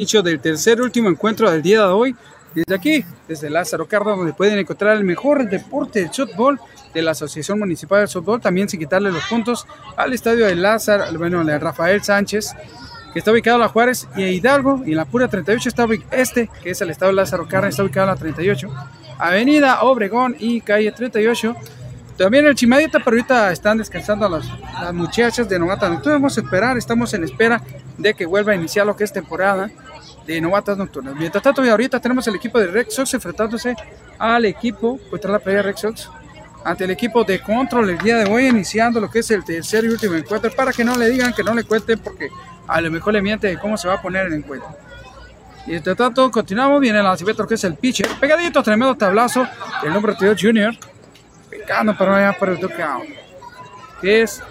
inicio del tercer último encuentro del día de hoy. Desde aquí, desde Lázaro Cárdenas, donde pueden encontrar el mejor deporte del fútbol de la Asociación Municipal de Fútbol, también sin quitarle los puntos al estadio de Lázaro, bueno, de Rafael Sánchez, que está ubicado en La Juárez y en Hidalgo, y en la pura 38 está este, que es el estadio de Lázaro Cárdenas, está ubicado en la 38, Avenida Obregón y calle 38. También el Chimadita, pero ahorita están descansando las, las muchachas de Novata. Entonces vamos esperar, estamos en espera de que vuelva a iniciar lo que es temporada de novatas nocturnas. Mientras tanto, ahorita tenemos el equipo de Red enfrentándose al equipo, pues la playa Red Sox, ante el equipo de Control el día de hoy, iniciando lo que es el tercer y último encuentro, para que no le digan, que no le cuenten, porque a lo mejor le miente de cómo se va a poner el encuentro. Y mientras tanto, continuamos, viene el lanzamiento que es el pitcher, pegadito, tremendo tablazo, el número 32 Junior, pecando para allá para el tocado, que es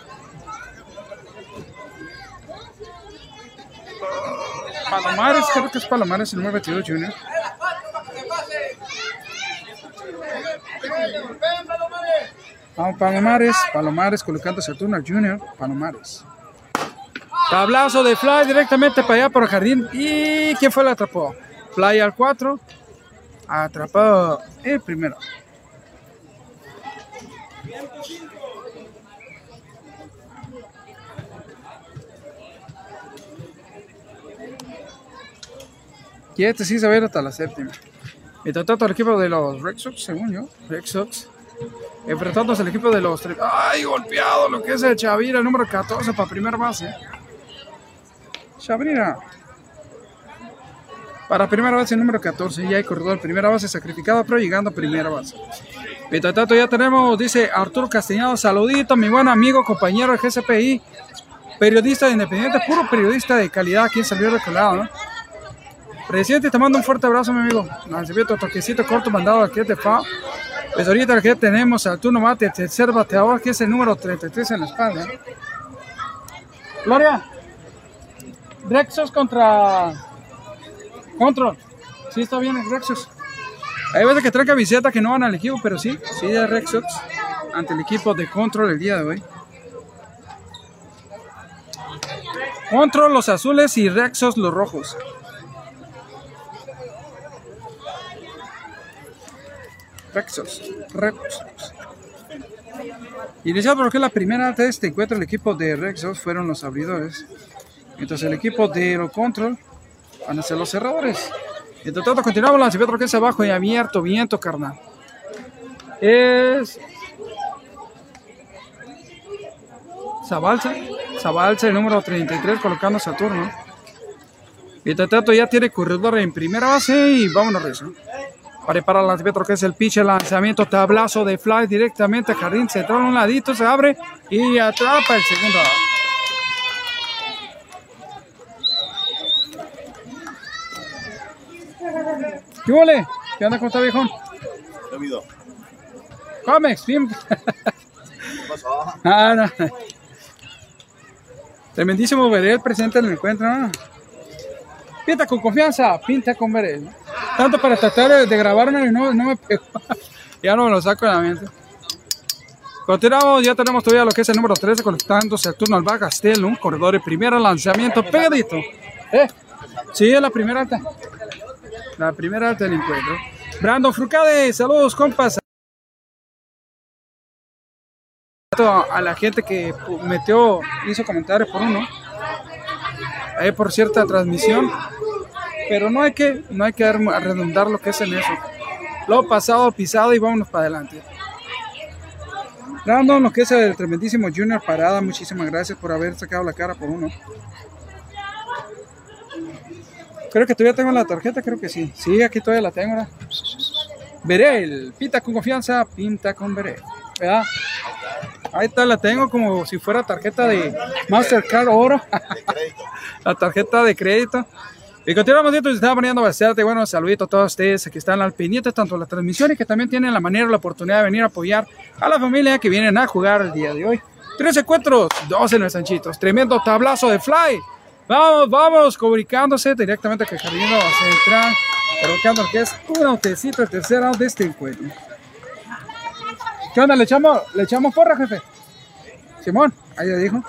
Palomares, creo que es Palomares, el número 22 Junior. Vamos, Palomares, Palomares colocando Saturno Junior, Palomares. Tablazo de Fly directamente para allá por el jardín. ¿Y quién fue el atrapó? Fly al 4. Atrapado el primero. Y este sí se va hasta la séptima. Y tratando al equipo de los Red Sox, según yo. Red Sox. Enfrentándose al equipo de los... ¡Ay, golpeado! Lo que es el Chavira, el número 14 para primera base. Chavira. Para primera base, el número 14. Ya hay corredor. Primera base sacrificado, pero llegando a primera base. Mientras tanto, ya tenemos, dice Arturo Castellano. Saludito, mi buen amigo, compañero de GCPI. Periodista independiente, puro periodista de calidad aquí en San Luis Colado, ¿no? Presidente, te mando un fuerte abrazo, mi amigo. Lanzamiento, toquecito corto mandado aquí de FA. Pues ahorita que tenemos al turno mate, tercer bateador, que es el número 33 en la espalda. Gloria, Rexos contra Control. Sí, está bien el Rexos. Hay veces que trae camiseta que no van al equipo, pero sí, sí de Rexos ante el equipo de Control el día de hoy. Control los azules y Rexos los rojos. Rexos, Rexos. Iniciado porque la primera de este encuentro el equipo de Rexos fueron los abridores. Entonces el equipo de lo Control van a ser los cerradores. Entonces tanto continuamos lanzamiento que es abajo y abierto, viento carnal. Es Zabalza, Zabalza el número 33 colocando Saturno. Mientras tanto ya tiene corredor en primera base y vámonos a eso. Prepara el lanzamiento que es el pitch, el lanzamiento, tablazo de fly directamente al jardín central, un ladito se abre y atrapa el segundo. ¿Qué huele? ¿Qué anda con esta viejón? Debido. Comex, bien. Ah, no. Tremendísimo Verel presente en el encuentro. ¿no? Pinta con confianza, pinta con Verel. Tanto para tratar de, grabarme y no, no me pegó. ya no me lo saco de la mente. Continuamos, ya tenemos todavía lo que es el número 13 conectándose al turno al Bagastel, un corredor de primera lanzamiento pegadito. ¿Eh? Sí, es la primera alta. La primera alta del encuentro. Brandon Frucade, saludos compas. A la gente que metió, hizo comentarios por uno. Ahí por cierta transmisión. Pero no hay que, no hay que dar- redundar lo que es en eso. Lo pasado, pisado y vámonos para adelante. Brandon, lo que es el tremendísimo Junior Parada, muchísimas gracias por haber sacado la cara por uno. Creo que todavía tengo la tarjeta, creo que sí. Sí, aquí todavía la tengo. ¿verdad? Verel, pinta con confianza, pinta con Verel. ¿Verdad? Ahí está, la tengo como si fuera tarjeta de Mastercard Oro. La tarjeta de crédito. Y continuamos, esto se estaba poniendo bastante. Bueno, saludito a todos ustedes que están al pendiente tanto de la transmisión y que también tienen la manera, la oportunidad de venir a apoyar a la familia que vienen a jugar el día de hoy. Tres encuentros, dos en el Sanchitos. Tremendo tablazo de fly. Vamos, vamos, comunicándose directamente con el jardinero central, colocando lo que es un autecito, el tercer out de este encuentro. ¿Qué onda? ¿Le echamos, le echamos porra, jefe? Simón, ahí le dijo.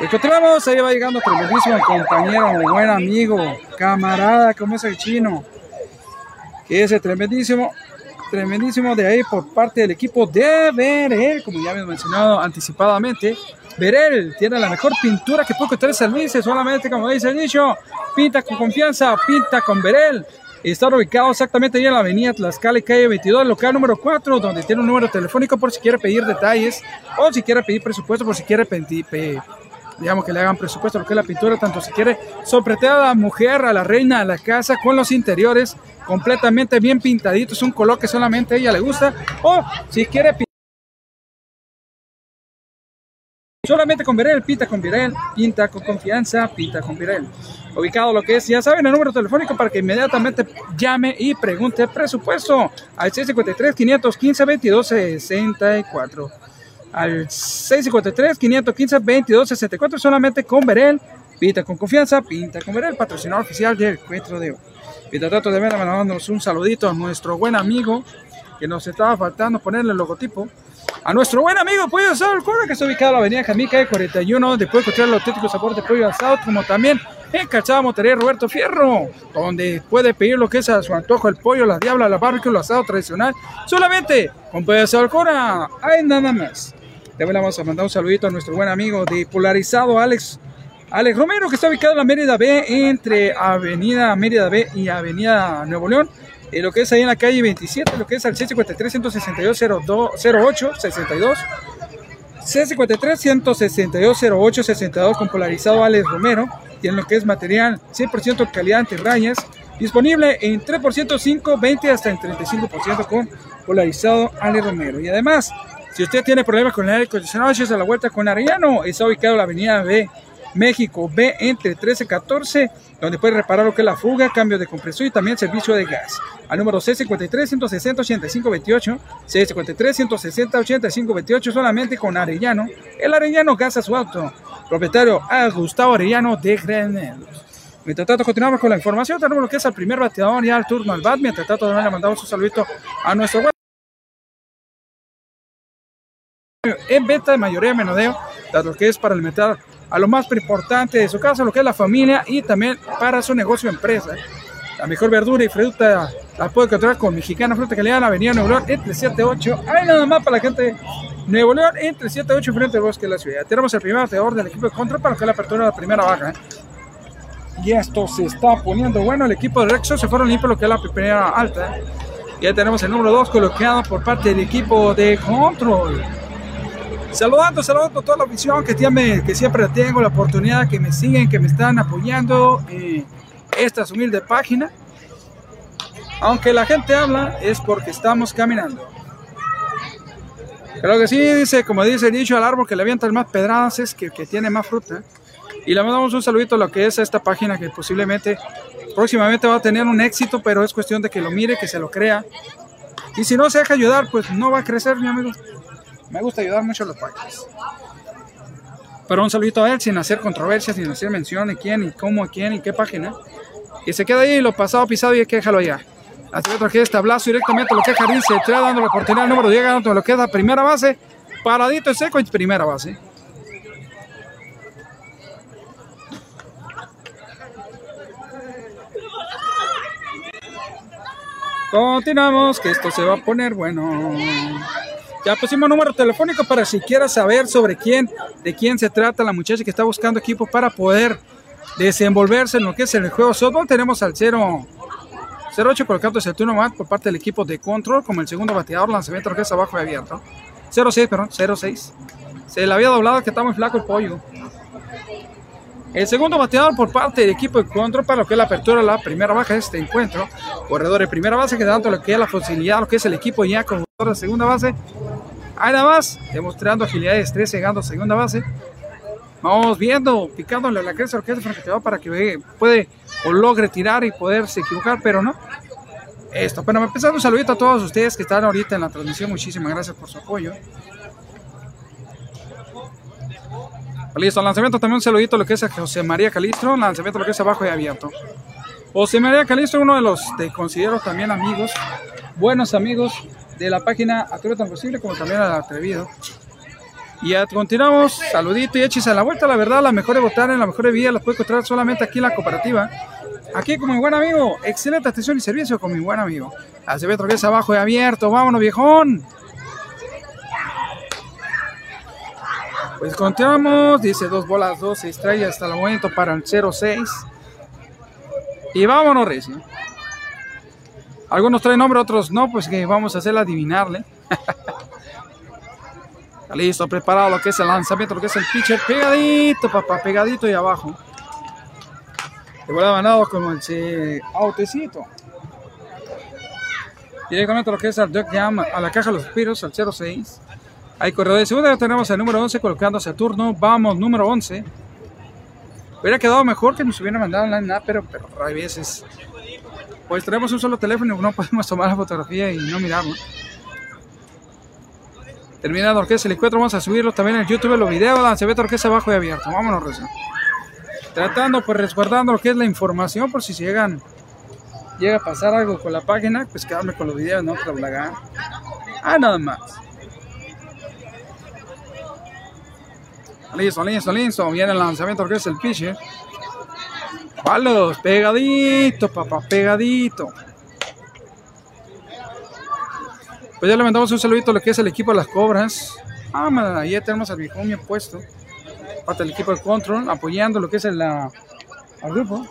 Y continuamos, ahí va llegando tremendísimo compañero, buen amigo, camarada, como es el chino. Que ese tremendísimo, tremendísimo de ahí por parte del equipo de Berel, como ya hemos mencionado anticipadamente. Berel tiene la mejor pintura que puede encontrar San Luis, solamente como dice el dicho, pinta con confianza, pinta con Berel. Está ubicado exactamente ahí en la avenida Tlaxcala, calle 22, local número 4, donde tiene un número telefónico por si quiere pedir detalles o si quiere pedir presupuesto, por si quiere pedir, digamos que le hagan presupuesto lo que es la pintura, tanto si quiere sorpretear a la mujer, a la reina, a la casa, con los interiores completamente bien pintaditos, un color que solamente a ella le gusta, o si quiere Solamente con Virel, pinta con Virel, pinta con confianza, pinta con Virel. Ubicado lo que es, ya saben, el número telefónico para que inmediatamente llame y pregunte presupuesto al 653 515 2264 al 653-515-2264 solamente con Berel. Pinta con confianza, pinta con Berel, patrocinador oficial del encuentro de hoy. Y trato de ver, mandándonos un saludito a nuestro buen amigo que nos estaba faltando ponerle el logotipo. A nuestro buen amigo Pollo Asado, recuerda que está ubicado en la avenida Jamica 41, donde puede encontrar el auténtico sabor de pollo asado, como también en Calzada Motería Roberto Fierro, donde puede pedir lo que es a su antojo el pollo, la diabla, la barbecue, el asado tradicional, solamente con Pollo Asado Cora. Hay nada más. También vamos a mandar un saludito a nuestro buen amigo de Polarizado, Alex, Alex Romero, que está ubicado en la Mérida B, entre Avenida Mérida B y Avenida Nuevo León. Y lo que es ahí en la calle 27, lo que es al C53-162-08-62. C53-162-08-62 con polarizado Alex Romero. Tiene lo que es material 100% calidad ante rayas. Disponible en 3%, 5, 20 hasta en 35% con polarizado Alex Romero. Y además, si usted tiene problemas con el aire acondicionado, a la vuelta con Arellano. Está ubicado en la avenida B, México B, entre 13 y 14, donde puede reparar lo que es la fuga, cambio de compresión y también servicio de gas. Al número C53-160-8528, C53-160-8528, solamente con Arellano. El Arellano gasta su auto. Propietario a Gustavo Arellano de Grenelos. Mientras tanto, continuamos con la información. Tenemos lo que es el primer bateador ya al turno al bat. Mientras tanto, también le mandamos un saludito a nuestro en venta de mayoría de menudeo, lo que es para alimentar a lo más importante de su casa, lo que es la familia y también para su negocio empresa. La mejor verdura y fruta la puede encontrar con Mexicana Fruta Calidad Avenida Nuevo León entre 7 y 8. Hay nada más para la gente de Nuevo León entre 7 y 8 frente al bosque de la ciudad. Tenemos el primer bateador del equipo de control para que la apertura de la primera baja. ¿eh? Y esto se está poniendo bueno. El equipo de Rexo se fueron limpios lo que es la primera alta. Ya tenemos el número 2 colocado por parte del equipo de control. Saludando, saludando a toda la visión que, tiene, que siempre tengo la oportunidad, que me siguen, que me están apoyando en esta humilde página. Aunque la gente habla, es porque estamos caminando. Creo que sí, dice, como dice el dicho, al árbol que le avientan más pedradas es que, que tiene más fruta. Y le mandamos un saludito a lo que es esta página que posiblemente próximamente va a tener un éxito, pero es cuestión de que lo mire, que se lo crea. Y si no se deja ayudar, pues no va a crecer, mi amigo. Me gusta ayudar mucho a los páginas. Pero un saludito a él sin hacer controversias, sin hacer mención de quién y cómo, quién y qué página. Y se queda ahí lo pasado pisado y hay que dejarlo allá. Así que que es tablazo directamente lo que es Jardín se trae dando la oportunidad al número 10 ganando lo que es la primera base. Paradito y seco y primera base. Continuamos, que esto se va a poner bueno. Ya pusimos número telefónico para si quieras saber sobre quién, de quién se trata la muchacha que está buscando equipo para poder desenvolverse en lo que es el juego softball. Tenemos al 0 08 colocando el turno más por parte del equipo de control como el segundo bateador, lanzamiento que es abajo y abierto. 06, perdón, 06. Se le había doblado que está muy flaco el pollo. El segundo bateador por parte del equipo de control para lo que es la apertura, la primera baja de este encuentro. Corredor de primera base que dando lo que es la facilidad, lo que es el equipo ya con de segunda base. Ahí nada más, demostrando agilidad y estrés, llegando a segunda base. Vamos viendo, picándole la cresta que te va para que puede o logre tirar y poderse equivocar, pero no. Esto, bueno, empezando un saludito a todos ustedes que están ahorita en la transmisión. Muchísimas gracias por su apoyo. Listo, lanzamiento también un saludito lo que es a José María Calistro, lanzamiento lo que es abajo y abierto. José María Calistro, uno de los que considero también amigos, buenos amigos, de la página Atrevo tan posible como también al atrevido. Y ya continuamos, saludito y échese a la vuelta, la verdad, las mejores botanas, las mejores vías las puede encontrar solamente aquí en la cooperativa. Aquí con mi buen amigo, excelente atención y servicio con mi buen amigo. Acevedo es abajo y abierto, vámonos viejón. Pues continuamos, dice dos bolas, dos estrellas hasta el momento para el 0-6. Y vámonos, Reci. Algunos traen nombre, otros no, pues que vamos a hacer adivinarle. Listo, preparado lo que es el lanzamiento, lo que es el pitcher. Pegadito, papá, pegadito y abajo. Vuelta ganado como el autecito. Directamente lo que es el Duck Jam a la caja de los suspiros, al 06. Hay corredor de segunda, tenemos el número 11 colocándose a turno. Vamos, número 11. Hubiera quedado mejor que nos hubieran mandado en la pero, pero hay veces. Pues tenemos un solo teléfono y no podemos tomar la fotografía y no mirarlo. Terminado orquesta el encuentro, vamos a subirlo también en YouTube, los videos, ve orquesta abajo y abierto. Vámonos, Reza. Tratando, pues resguardando lo que es la información, por si llegan, llega a pasar algo con la página, pues quedarme con los videos, no blagar. Ah, nada más. Listo, listo, listo. Viene el lanzamiento que es el pitcher. Palos, pegadito, papá, pegadito. Pues ya le mandamos un saludito a lo que es el equipo de las cobras. Ah, man, ahí ya tenemos al viejo bien puesto. Parte del equipo de control, apoyando lo que es el grupo.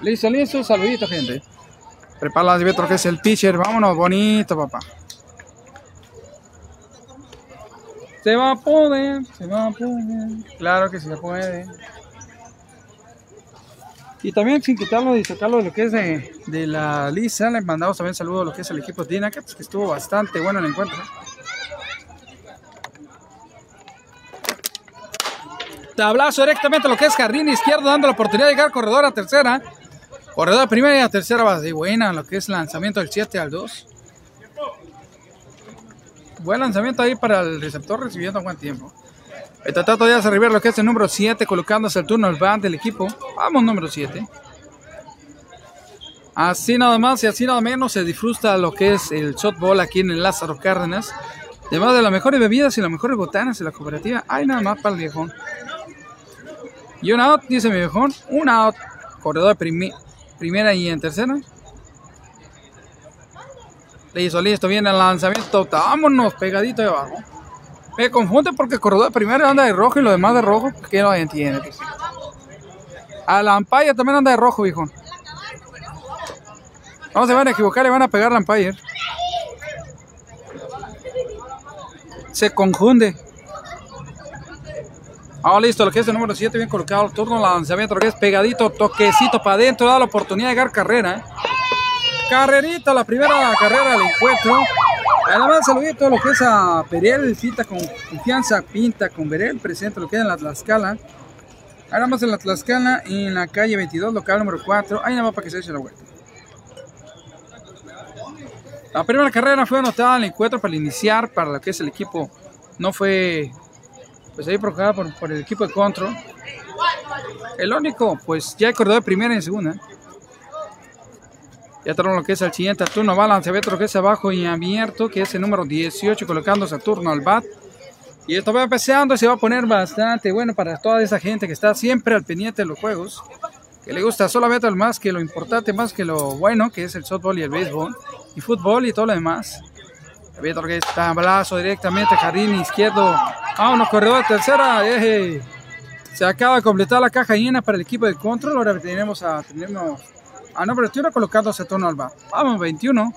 Listo, listo, saludito, gente. Prepara lo que es el pitcher. Vámonos, bonito, papá. Se va a poder, se va a poder. Claro que se puede. Y también sin quitarlo y sacarlo de lo que es de, la lisa, le mandamos también saludos a lo que es el equipo de Dinacats, que estuvo bastante bueno el encuentro. Tablazo directamente a lo que es jardín izquierdo, dando la oportunidad de llegar corredor a tercera. Corredor a primera y a tercera va de buena, lo que es lanzamiento del 7 al 2. Buen lanzamiento ahí para el receptor recibiendo buen tiempo. Está tratando de arribar lo que es el número 7, colocándose el turno al van del equipo. Vamos, número 7. Así nada más y así nada menos se disfruta lo que es el softball aquí en el Lázaro Cárdenas. Además de las mejores bebidas y las mejores botanas en la cooperativa, hay nada más para el viejón. Y un out, dice mi viejón. Un out. Corredor primera y en tercera. Listo, listo, viene el lanzamiento. Vámonos, pegadito de abajo. Me confunde porque corredor primero anda de rojo y lo demás de rojo, que no entiende. Pues. A la Ampaya también anda de rojo, viejo. No se van a equivocar, le van a pegar la Empire. Se confunde. Ah, listo, lo que es el número 7, bien colocado el turno, lanzamiento, lo que es pegadito, toquecito para adentro, da la oportunidad de llegar carrera. Carrerita, la primera carrera del encuentro. Además, saludito a lo que es a Perel, cita con confianza, pinta con Berel, presente lo que es en la Tlaxcala. Ahora más en la Tlaxcala, en la calle 22, local número 4. Ahí nada más para que se eche la vuelta. La primera carrera fue anotada en el encuentro para iniciar, para lo que es el equipo. No fue, pues ahí provocada por, el equipo de control. El único, pues ya acordó de primera y segunda. Ya tenemos lo que es el siguiente turno. Lanzamiento lo que es abajo y abierto, que es el número 18, colocando Saturno al bat. Y esto va empezando se va a poner bastante bueno para toda esa gente que está siempre al pendiente de los juegos. Que le gusta solamente lo más que lo importante, más que lo bueno, que es el softball y el béisbol. Y fútbol y todo lo demás. lo que es tablazo directamente, jardín izquierdo. Vámonos, corredor de tercera. Se acaba de completar la caja llena para el equipo de control. Ahora tenemos a, tenemos Ah, no, pero estoy colocando ese tono al Vamos, 21.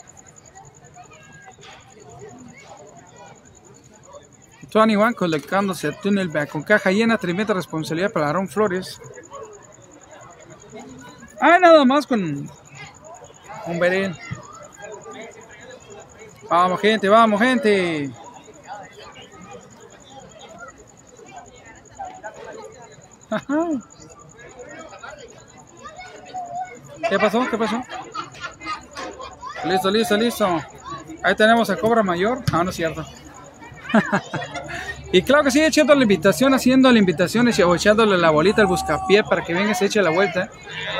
21 colocándose túnel back con caja llena, tremenda responsabilidad para Aaron Flores. Ah, nada más con un Berén. Vamos, gente, vamos, gente. Ajá. ¿Qué pasó? ¿Qué pasó? Listo, listo, listo. Ahí tenemos a Cobra Mayor. Ah, no es cierto. y claro que sigue echando la invitación, haciendo la invitación o echándole la bolita al buscapié para que venga y se eche la vuelta.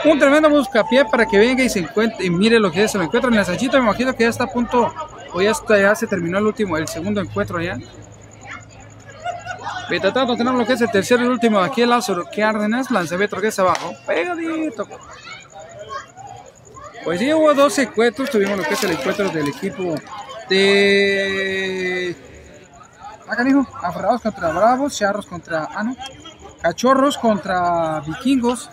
Un tremendo buscapié para que venga y se encuentre y mire lo que es. Se lo encuentra en la Sanchita. Me imagino que ya está a punto O ya, está- ya se terminó el último, el segundo encuentro ya. Mientras tanto tenemos lo que es el tercer y último aquí el Lázaro Cárdenas, lanzamiento que es abajo, pegadito. Pues sí, hubo dos encuentros, tuvimos lo que es el encuentro del equipo de... Acá dijo, Aferrados contra Bravos, Charros contra... Ah, no, Cachorros contra Vikingos.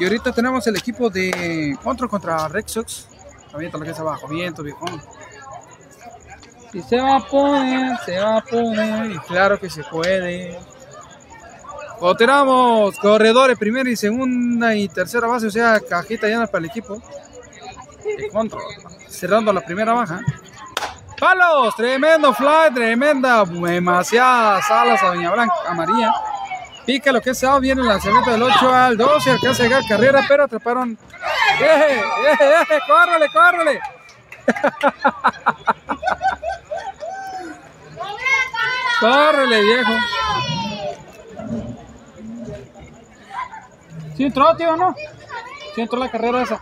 Y ahorita tenemos el equipo de Contro contra Red Sox. Avienta lo que es abajo, viento, viejón. Y se va a poner, se va a poner, y claro que se puede. Continuamos, corredores, primera y segunda y tercera base, o sea, cajita llena para el equipo. De Contro, cerrando la primera baja. Palos, tremendo fly, tremenda, demasiadas alas a Doña Blanca, a María. Pica lo que es out, viene el lanzamiento del 8 al 12, alcanza a llegar carrera, pero atraparon. ¡Eje, eje, eje! ¡Córrele, córrele! ¡Córrele, viejo! ¿Sí entró, tío, no? ¿Sí entró la carrera esa?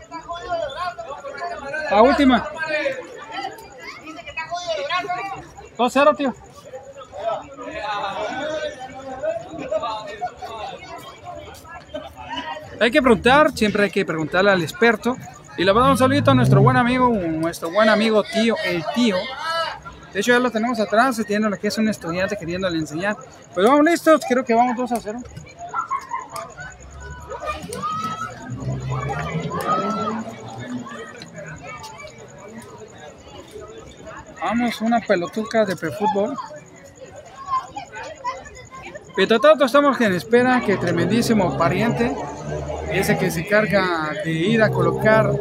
La última. 2-0, tío. Hay que preguntar, siempre hay que preguntarle al experto. Y le vamos a dar un saludito a nuestro buen amigo, nuestro buen amigo tío, el tío. De hecho, ya lo tenemos atrás, tiene lo que es un estudiante queriéndole enseñar. Pues vamos listos, creo que vamos 2 a 0. Vamos, una pelotuca de prefútbol. Tanto, estamos en espera que tremendísimo pariente, ese que se carga de ir a colocar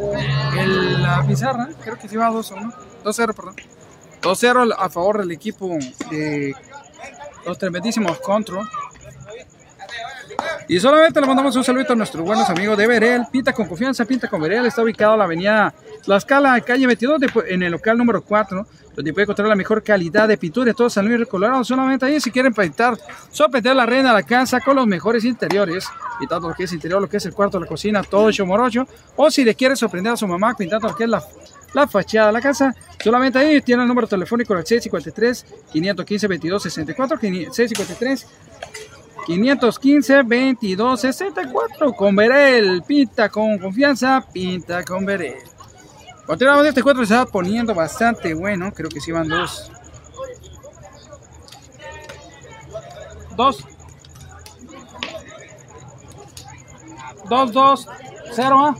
en la pizarra, creo que se va 2-1, 2-0, perdón. 2-0 a favor del equipo de los tremendísimos Control. Y solamente le mandamos un saludo a nuestros buenos amigos de Berel. Pinta con confianza, pinta con Berel. Está ubicado en la avenida La Escala, calle 22, de- en el local número 4, donde puede encontrar la mejor calidad de pintura de todo San Luis Colorado. Solamente ahí, si quieren pintar, sorprender la reina de la casa con los mejores interiores, pintando lo que es interior, lo que es el cuarto, la cocina, todo hecho morocho. O si le quiere sorprender a su mamá, pintando lo que es la, la fachada de la casa, solamente ahí tiene el número telefónico del 653 515 2264 653 515 22 64 con Berel, pinta con confianza, pinta con Berel. Continuamos este cuadro se va poniendo bastante bueno, creo que sí van dos. Dos. Dos, dos, cero, ¿ah?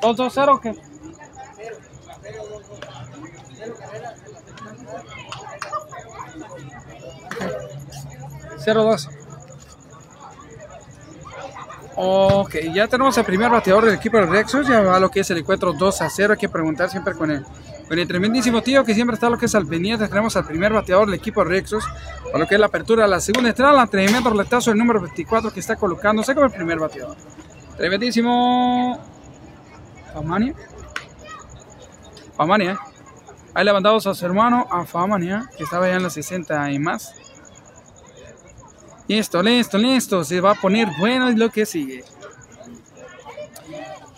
Dos, dos, cero, ¿qué? Cero, dos. Ok, ya tenemos el primer bateador del equipo de Rexos, ya va lo que es el encuentro 2 a 0, hay que preguntar siempre con el, con el tremendísimo tío que siempre está lo que es al pendiente, tenemos al primer bateador del equipo Rexos, para lo que es la apertura de la segunda entrada, tremendo roletazo del número 24 que está colocándose como el primer bateador. Tremendísimo... Famania. Famania. Ahí le mandamos a su hermano, a Famania, que estaba ya en los 60 y más. Listo, listo, listo. Se va a poner bueno es lo que sigue.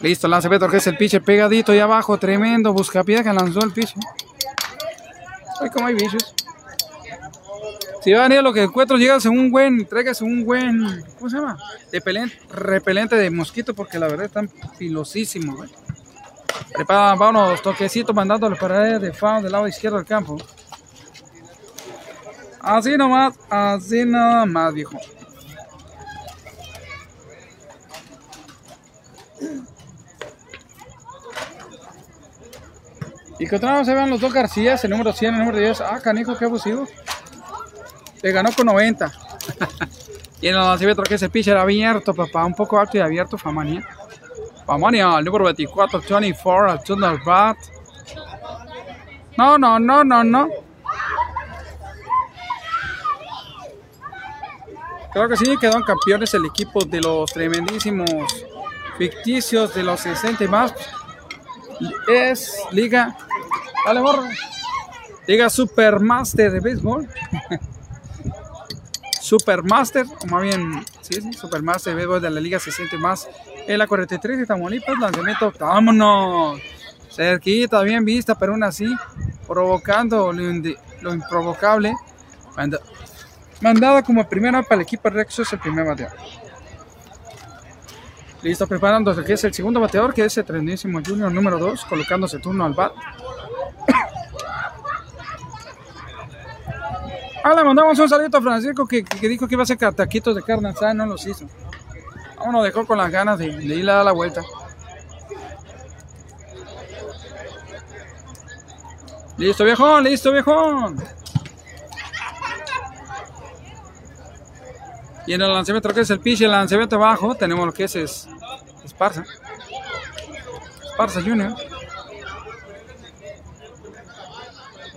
Listo, lanza Beto, que es el pitcher pegadito ahí abajo. Tremendo. Busca que lanzó el pitcher. Ay, como hay bichos. Si va a venir lo que encuentro, llegas en un buen, traigas un buen, ¿cómo se llama? Repelente, repelente de mosquito, porque la verdad están filosísimos, güey. Prepara, vámonos, toquecito mandándole para de foul del lado izquierdo del campo. Así nomás, así nada más, viejo. Y continuamos, se ven los dos García, el número 100, el número 10. Ah, canijo, qué abusivo. Le ganó con 90. y en el lanzamiento que ese pitcher abierto, papá, un poco alto y abierto, Famania. Famania, el número 24, 24, al turno al bat. No, no, no, no, no. Creo que sí, quedaron campeones el equipo de los tremendísimos ficticios de los 60 y más. Es Liga. Dale, borro. Liga Supermaster de béisbol. Supermaster, o más bien, sí, sí, Supermaster de béisbol de la Liga 60 y más. En la 43 de Tamaulipas, lanzamiento. ¡Vámonos! Cerquita, bien vista, pero aún así, provocando lo, lo improvocable. Mandada como primera para el equipo Rexos, el primer bateador. Listo, preparando lo que es el segundo bateador, que es el tremendísimo Junior número 2, colocándose turno al bat. Ah, le mandamos un saludito a Francisco que, que dijo que iba a hacer taquitos de carne asada, no los hizo. Vámonos, dejó con las ganas de, de ir a dar la vuelta. Listo, viejón, listo, viejón. Y en el lanzamiento lo que es el pitch el lanzamiento abajo tenemos lo que es, es Esparza. Esparza Junior.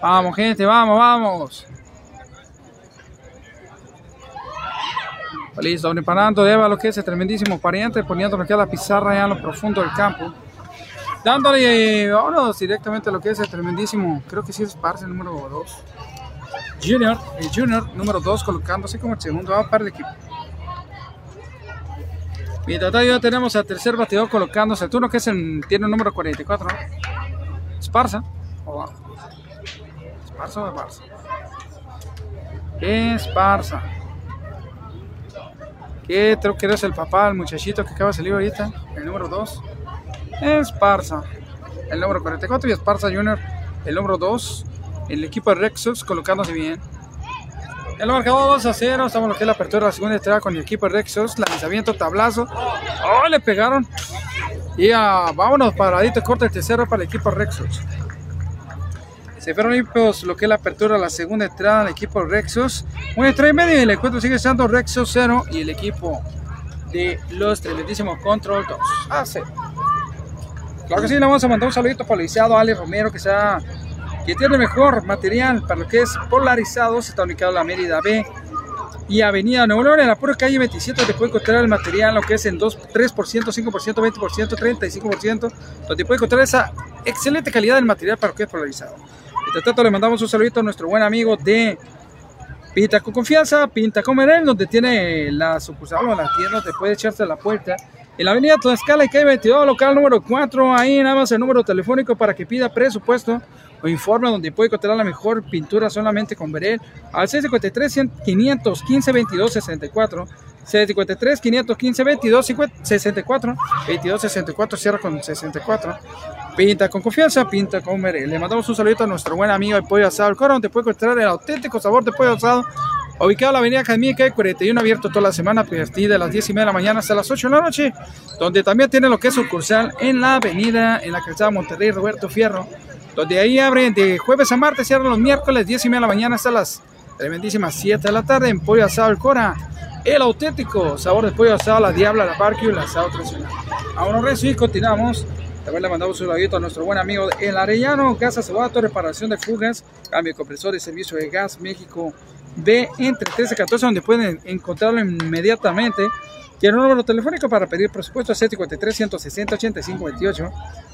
Vamos, gente, vamos, vamos. Listo, preparando Deva lo que es el tremendísimo pariente, poniendo lo que es la pizarra allá en lo profundo del campo. Dándole, vámonos directamente a lo que es el tremendísimo, creo que sí es Esparza, número 2. Junior, el Junior número 2 colocándose como el segundo va para el equipo. Mientras tanto tenemos al tercer bateador colocándose el turno que es el, tiene el número 44. ¿no? Esparza. O- Esparza o Esparza. Esparza. Que creo que eres el papá, el muchachito que acaba de salir ahorita. El número 2. Esparza. El número 44 y Esparza Junior. El número 2. El equipo de Rexos colocándose bien. El marcador 2 a 0. Estamos lo que es la apertura de la segunda entrada con el equipo de Rexos. Lanzamiento, tablazo. ¡Oh! Le pegaron. Y ah, vámonos, paradito, corta el tercero para el equipo de. Se fueron limpios lo que es la apertura de la segunda entrada del equipo de Rexos. Una entrada y media y el encuentro sigue siendo Rexos 0 y el equipo de los tremendísimos Control 2 a 0. Claro que sí, le vamos a mandar un saludito para el licenciado Ale Romero que sea que tiene mejor material para lo que es polarizado. Se está ubicado en la Mérida B y Avenida Nuevo León. En la pura calle 27 te puede encontrar el material, lo que es en 2, 3%, 5%, 20%, 35%, donde puede encontrar esa excelente calidad del material para lo que es polarizado. Mientras tanto, le mandamos un saludito a nuestro buen amigo de Pinta con Confianza, Pinta con Merel, donde tiene la sucursal o la tienda, te puede echarse a la puerta. En la avenida Tlaxcala y calle 22, local número 4, ahí nada más el número telefónico para que pida presupuesto o informe donde puede encontrar la mejor pintura solamente con Berel al 653 515 22 64 653 515 22 64 22 64 cierra con 64 Pinta con confianza, pinta con Berel. Le mandamos un saludito a nuestro buen amigo el Pollo Asado El Coro, donde puede encontrar el auténtico sabor de pollo asado ubicado en la avenida Jazmín, calle 41, abierto toda la semana, a partir de las 10 y media de la mañana hasta las 8 de la noche, donde también tiene lo que es sucursal en la avenida, en la calzada Monterrey, Roberto Fierro, donde ahí abren de jueves a martes, cierran los miércoles, 10 y media de la mañana hasta las tremendísimas 7 de la tarde, en Pollo Asado El Cora, el auténtico sabor de pollo asado, la diabla, la barbecue, el asado tradicional. Ahora recio y continuamos. También le mandamos un saludito a nuestro buen amigo El Arellano, Gas Acebato, reparación de fugas, cambio de compresores, servicio de gas, México B entre 13 y 14, donde pueden encontrarlo inmediatamente. Tiene un número telefónico para pedir presupuesto a 653-160-8528.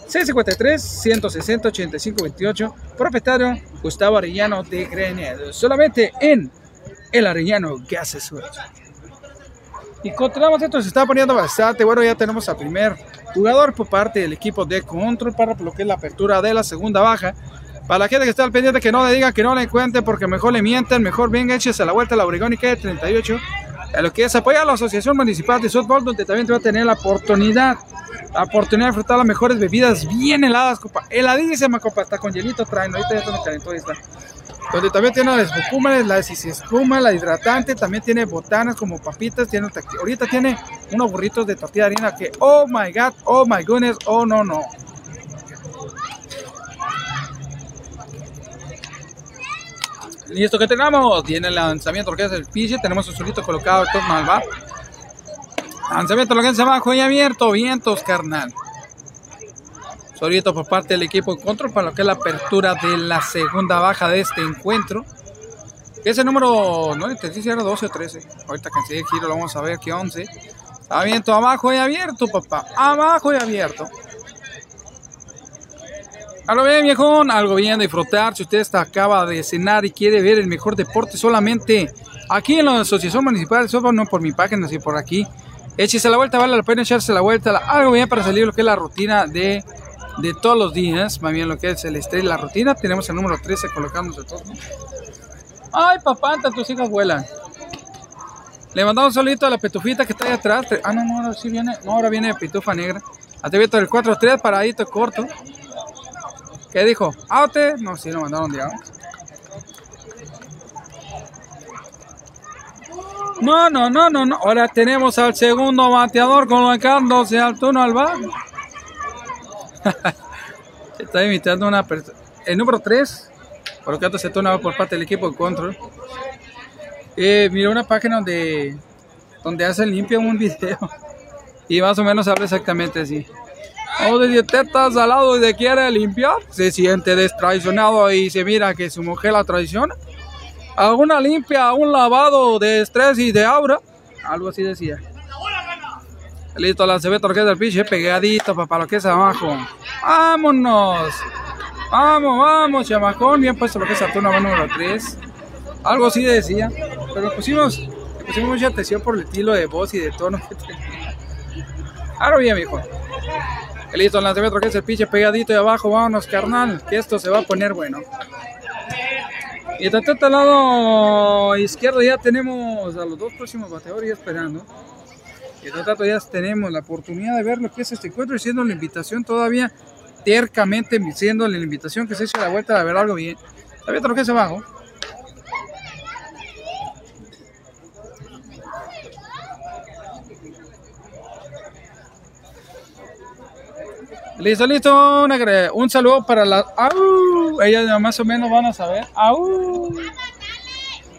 653-160-8528. Propietario Gustavo Arellano de Grenedo. Solamente en El Arellano Gas Acebato. Y continuamos, esto se está poniendo bastante. Bueno, ya tenemos al primer jugador por parte del equipo de Control para lo que es la apertura de la segunda baja. Para la gente que está al pendiente, que no le diga que no le cuente, porque mejor le mienten, mejor venga, échese la vuelta a la Obregón y calle 38. A lo que es apoyar a la Asociación Municipal de Softball, donde también te va a tener la oportunidad, la oportunidad de disfrutar las mejores bebidas bien heladas, copa. Heladísima, copa, hasta con hielito traen, ahorita ya está me calentó, ahí está donde también tiene las espumas, la espuma, la hidratante, también tiene botanas como papitas, tiene ahorita tiene unos burritos de tortilla de harina que, oh my god, oh my goodness, oh no, no. Listo que tengamos, tiene el lanzamiento, lo que es el piche, tenemos un solito colocado, esto mal va. Lanzamiento, lo que es abajo y abierto, vientos, carnal. Solito por parte del equipo de control para lo que es la apertura de la segunda baja de este encuentro. Ese número, no sé si era 12 o 13. Ahorita que sigue el giro lo vamos a ver que 11. Está viento abajo y abierto, papá. Abajo y abierto. Algo bien, viejón. Algo bien de. Si usted acaba de cenar y quiere ver el mejor deporte solamente aquí en la Asociación Municipal de no por mi página, sino por aquí. Échese la vuelta, vale la pena echarse la vuelta. Algo bien para salir lo que es la rutina de de todos los días, más bien lo que es el estrés la rutina. Tenemos el número 13 colocándose todo. Ay, papá, tus hijas vuelan. Le mandamos un saludito a la petufita que está ahí atrás. Ah, no, no, ahora sí viene. No, ahora viene pitufa negra. Atevito del 4-3, paradito corto. ¿Qué dijo? ¿Aute? No, sí, lo mandaron de No, no, no, no, no. Ahora tenemos al segundo bateador colocándose al turno al bar. Está imitando una persona. El número 3, colocándose turno por parte del equipo de control. Eh, mira una página donde, donde hace limpia un video. Y más o menos habla exactamente así. O de tetas al lado y de quiere limpiar, se siente destraicionado y se mira que su mujer la traiciona a una limpia, un lavado de estrés y de aura. Algo así decía. Listo, la ve torque del piche pegadito para lo que es abajo. Vámonos. Vamos, vamos, chamacón. Bien puesto lo que es Saturno número 3. Algo así decía. Pero pusimos, pusimos mucha atención por el estilo de voz y de tono que tenía. Ahora bien, mijo. Listo, la ve que es el piche pegadito y abajo. Vámonos, carnal. Que esto se va a poner bueno. Y de este lado izquierdo ya tenemos a los dos próximos bateadores esperando. Y de este ya tenemos la oportunidad de ver lo que es este encuentro y siendo la invitación todavía tercamente siendo la invitación que se eche la vuelta a ver algo bien. Todavía lo que es abajo. Listo, listo. Un saludo para la. ¡Au! Ellas más o menos van a saber. ¡Au!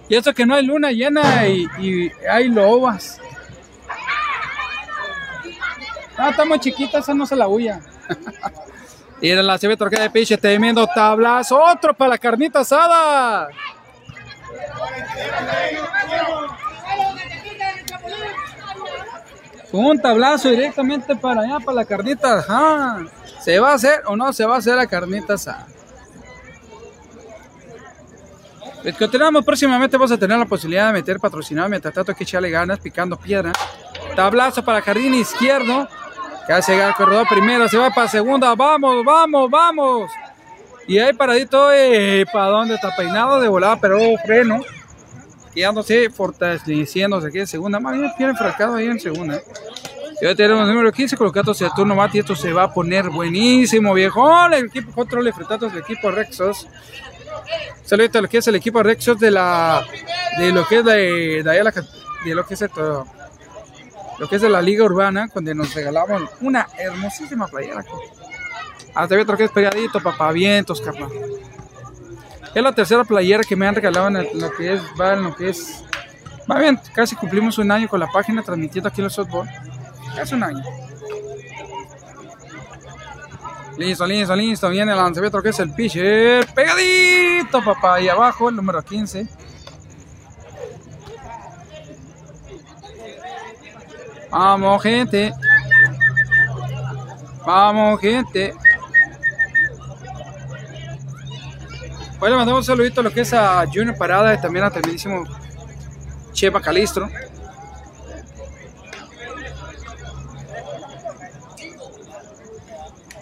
Y eso que no hay luna llena y, hay lobas. Ah, estamos chiquitas, esa no se la huya. y en la CB Torquea de Piche, temiendo tablas. Otro para la carnita asada. Un tablazo directamente para allá, para la carnita. Ajá. ¿Se va a hacer o no se va a hacer la carnita asada? Pues continuamos próximamente vamos a tener la posibilidad de meter patrocinado mientras tanto que echarle ganas picando piedra. Tablazo para jardín izquierdo. Hace llegar el corredor primero, se va para segunda. Vamos, vamos, vamos. Y ahí paradito, eh, ¿para dónde está peinado? De volada, pero freno quedándose fortaleciéndose aquí en segunda. Más bien tiene enfrascado ahí en segunda. Ya tenemos el número 15 colocándose el turno mate y esto se va a poner buenísimo, viejo. El equipo control enfrentados el equipo Rexos. Saludos a lo que es el equipo Rexos de la de lo que es de, de, de lo que es esto, lo que es de la liga urbana cuando nos regalaban una hermosísima playera. Hasta otro que es pegadito, papavientos, carnal. Es la tercera playera que me han regalado en lo que es, va en lo que es. Va bien, casi cumplimos un año con la página transmitiendo aquí el softball. Casi un año. Listo, listo, listo. Viene el lanzamiento que es el pitcher. Pegadito, papá. Y abajo el número 15. Vamos, gente. Vamos, gente. Bueno, mandamos un saludito a lo que es a Junior Parada y también a tremendísimo Chepa Calistro.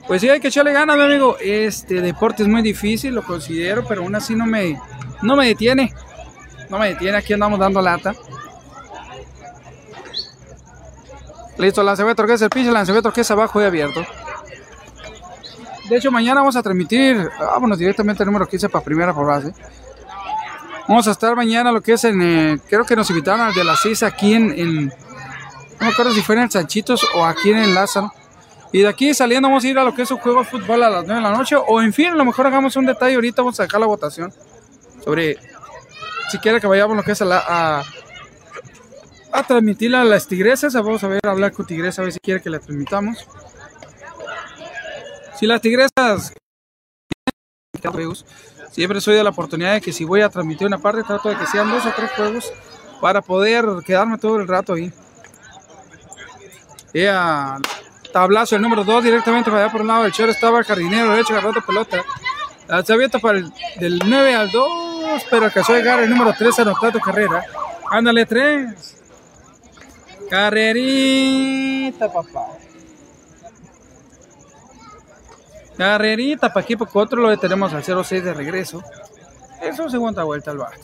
Pues sí, hay que echarle ganas, mi amigo. Este deporte es muy difícil, lo considero, pero aún así no me, no me detiene. No me detiene, aquí andamos dando lata. Listo, lanzamiento que es el piso, lanzamiento que es abajo y abierto. De hecho, mañana vamos a transmitir, vámonos directamente al número 15 para primera por base. Vamos a estar mañana lo que es en, eh, creo que nos invitaron al de las 6 aquí en, no me acuerdo si fue en el Sanchitos o aquí en el Lázaro. Y de aquí saliendo vamos a ir a lo que es un juego de fútbol a las 9 de la noche. O en fin, a lo mejor hagamos un detalle ahorita, vamos a sacar la votación sobre si quiere que vayamos lo que es a, la, a, a transmitirla a las tigresas. Vamos a ver, a hablar con tigresa, a ver si quiere que la transmitamos. Si las tigresas siempre soy de la oportunidad de que si voy a transmitir una parte, trato de que sean dos o tres juegos para poder quedarme todo el rato ahí. Ya, tablazo el número 2 directamente para allá por un lado. El chero estaba el jardinero derecho agarrando pelota. Se abierta para el del 9 al 2, pero alcanzó a llegar el número 3 a tu carrera. Ándale, 3. Carrerita, papá. Carrerita para equipo otro lo tenemos al 0-6 de regreso. Eso segunda vuelta al bar.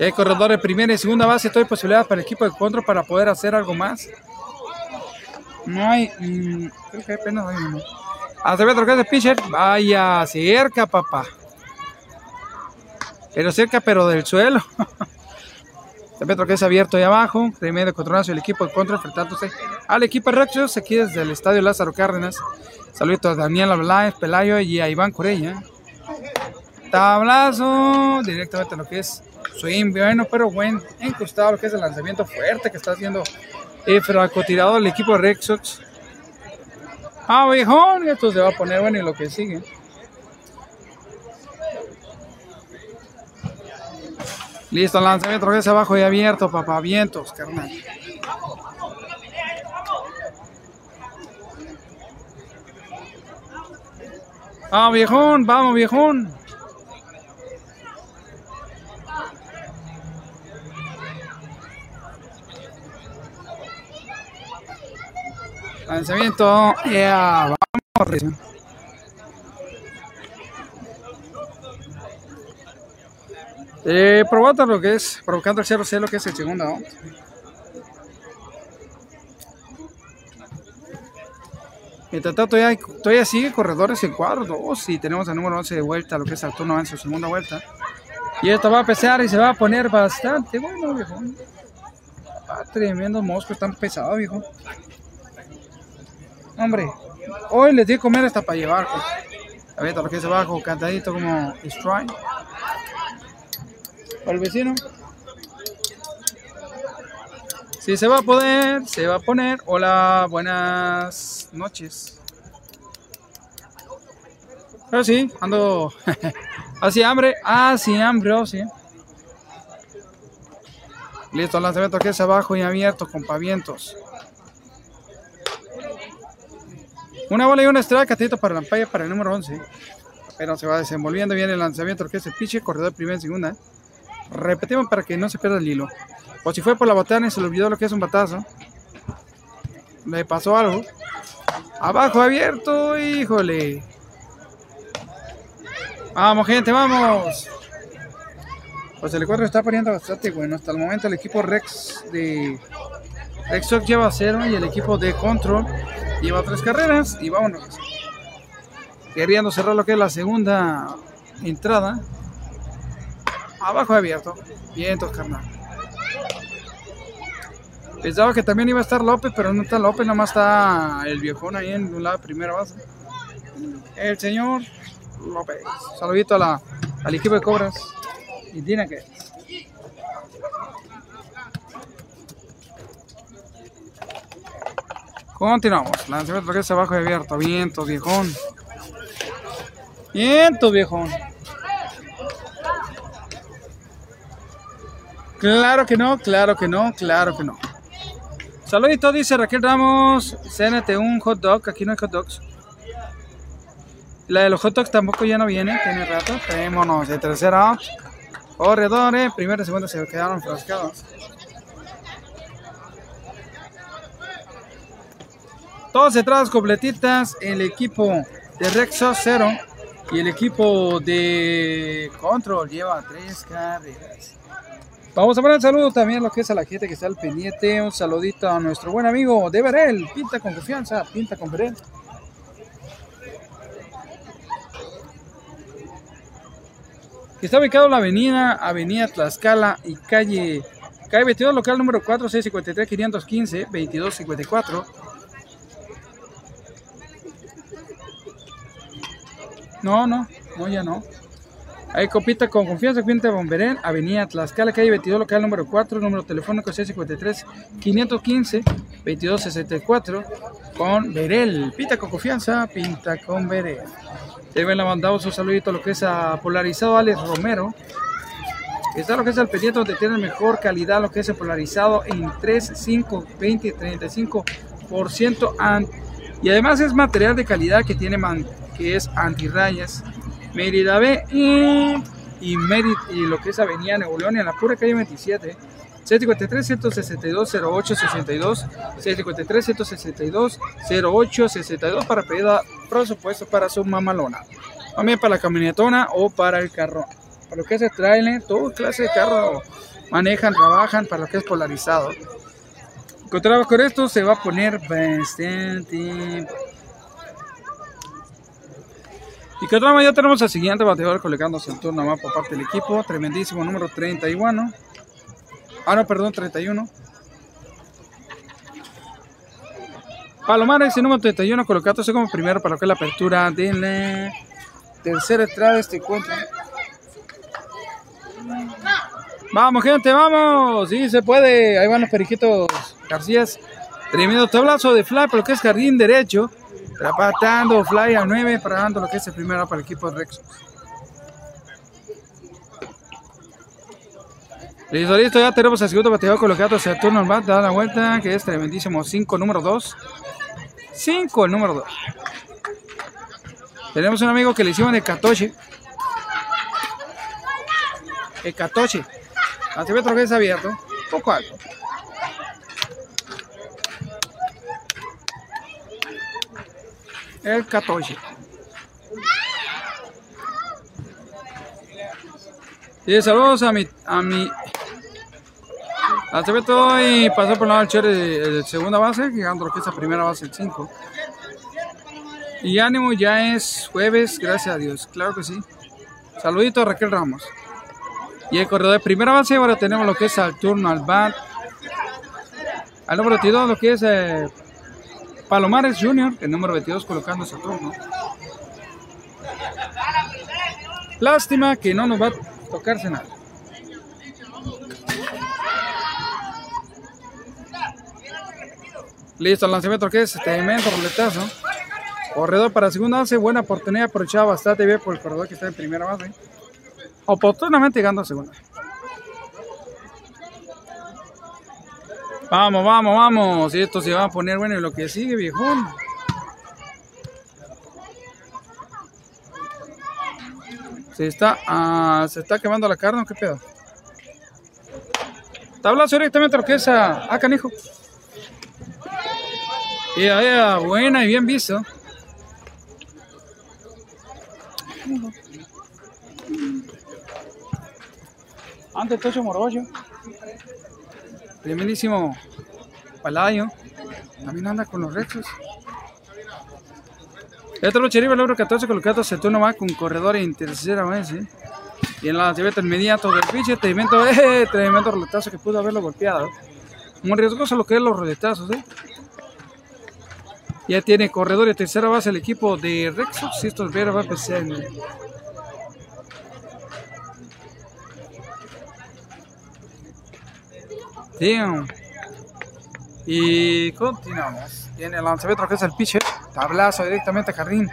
hay corredores primera y segunda base. Todo hay posibilidades para el equipo de control para poder hacer algo más. No hay. Mmm, creo que apenas hay uno. Acevedo que es de pitcher. Vaya, cerca, papá. Pero cerca, pero del suelo. Acevedo que es abierto ahí abajo. De medio controlazo el equipo de control enfrentándose al equipo de Rexos aquí desde el estadio Lázaro Cárdenas. Saludos a Daniel Ablaez, Pelayo y a Iván Corella. Tablazo directamente a lo que es swing, bueno, pero bueno, incrustado lo que es el lanzamiento fuerte que está haciendo el francotirador del equipo Red Sox. Viejón, esto se va a poner bueno y lo que sigue. Listo, lanzamiento es abajo y abierto, papá. Vientos, carnal. Vamos, viejón, vamos, viejón. Lanzamiento, yeah, vamos. Eh, probando lo que es, provocando el 0-0, lo que es el segundo. ¿no? Mientras tanto, todavía, todavía sigue corredores en cuadro 2 y tenemos el número 11 de vuelta, lo que es el turno en su segunda vuelta. Y esto va a pesar y se va a poner bastante bueno, viejo. Ah, tremendo mosco, están pesados, viejo. Hombre, hoy les di a comer hasta para llevar. Pues. Ahorita lo que es abajo, cantadito como strike. Para vecino. Si se va a poder, se va a poner. Hola, buenas noches. Pero sí, ando así hambre, así hambre, oh, sí. Listo, lanzamiento que es abajo y abierto con pavientos. Una bola y una estrella catito para la paya para el número 11. Pero se va desenvolviendo bien el lanzamiento que es el piche, corredor primera y segunda. Repetimos para que no se pierda el hilo. O si fue por la botana y se le olvidó lo que es un batazo. Le pasó algo. Abajo abierto, híjole. Vamos, gente, vamos. Pues el cuadro está poniendo bastante bueno. Hasta el momento el equipo Rex de Rex lleva cero y el equipo de Control lleva tres carreras. Y vámonos. Queriendo cerrar lo que es la segunda entrada. Abajo abierto. Vientos, carnal. Pensaba que también iba a estar López, pero no está López, nomás está el viejón ahí en un lado de primera base. El señor López. Saludito a la, al equipo de Cobras. Y tiene que. Continuamos. Lanzamiento es abajo abierto. Viento, viejón. Viento, viejón. Claro que no, claro que no, claro que no. Saludito, dice Raquel Ramos. CNT un hot dog. Aquí no hay hot dogs. La de los hot dogs tampoco ya no viene. Tiene rato. Tenemos de tercera. Corredores. Primera y segunda se quedaron frascados. Todas entradas completitas. El equipo de Rexo 0. Y el equipo de Control lleva tres carreras. Vamos a un saludo también a lo que es a la gente que está al pendiente. Un saludito a nuestro buen amigo de Berel. Pinta con confianza, pinta con Berel. Está ubicado en la avenida, avenida Tlaxcala y calle, calle 22, local número 4, 653, 515, 2254. No, no, no, ya no. Ahí copita con confianza, Quinta Bomberén, Avenida Tlaxcala, calle 22, local número 4, número telefónico 653 515 2264 con Berel. Pita con confianza, pinta con Berel. Deben le mandamos un saludito a lo que es a Polarizado Alex Romero. Está lo que es el pendiente donde tiene mejor calidad, lo que es el polarizado en 3, 5, 20 30% y además es material de calidad que tiene que es antirrayas Mérida B y, y, y lo que es Avenida Nuevo León en la pura calle 27. 653 162 08 62 653 162 08 62 para pedir presupuesto para su mamalona. También para la camionetona o para el carro. Para lo que es el trailer, todo clase de carro manejan, trabajan para lo que es polarizado. Encontramos con esto se va a poner bastante. Y que otra ya tenemos al siguiente bateador colocándose el turno más por parte del equipo. Tremendísimo número 31. Ah, no, perdón, 31. Palomares y número 31 colocándose como primero para lo que es la apertura de la tercera entrada de este encuentro. Vamos, gente, vamos. Sí, se puede. Ahí van los periquitos García. Tremendo tablazo de fly por lo que es jardín derecho. Trapatando fly a 9, parando lo que es el primero para el equipo de Rex. Listo, listo, ya tenemos el segundo bateador colocado hacia el turno bat, da la vuelta, que es tremendísimo 5, número 2. 5, el número 2. Tenemos un amigo que le hicimos de Katoshi. El Katoshi. Lanzamiento que es abierto, poco alto. El 14. Y saludos a mi a mi lanzamiento y pasó por lado el cherry de segunda base, llegando lo que es la primera base el 5. Y ánimo, ya es jueves, gracias a Dios, claro que sí. Saludito a Raquel Ramos. Y el corredor de primera base, ahora tenemos lo que es al turno al bat. Al número 22, lo que es eh, Palomares Junior, el número 22 colocando ese turno. Lástima que no nos va a tocarse nada. Listo, el lanzamiento que es este inmenso roletazo. Corredor para segunda base, buena oportunidad, aprovechada bastante bien por el corredor que está en primera base oportunamente llegando a segunda. Vamos, vamos, vamos. Esto se va a poner bueno en lo que sigue, viejón. Se está, ah, se está quemando la carne, ¿qué pedo? Tablazo directamente lo que es a, a canijo. Y ahí, buena y bien visto. Antes Tocho Morollo. Bienvenidísimo Paladio. También anda con los rexos. Otro lucheriba, el número 14, colocado se turno va con corredor en tercera vez. ¿eh? Y en la lanzamiento inmediato del pitch, tremendo, eh, tremendo roletazo que pudo haberlo golpeado. Muy riesgoso lo que es los roletazos. ¿eh? Ya tiene corredor en tercera base el equipo de Rexos. Si esto es va a empezar. Y continuamos. Tiene el lanzamiento que es el pitcher. Tablazo directamente a jardín.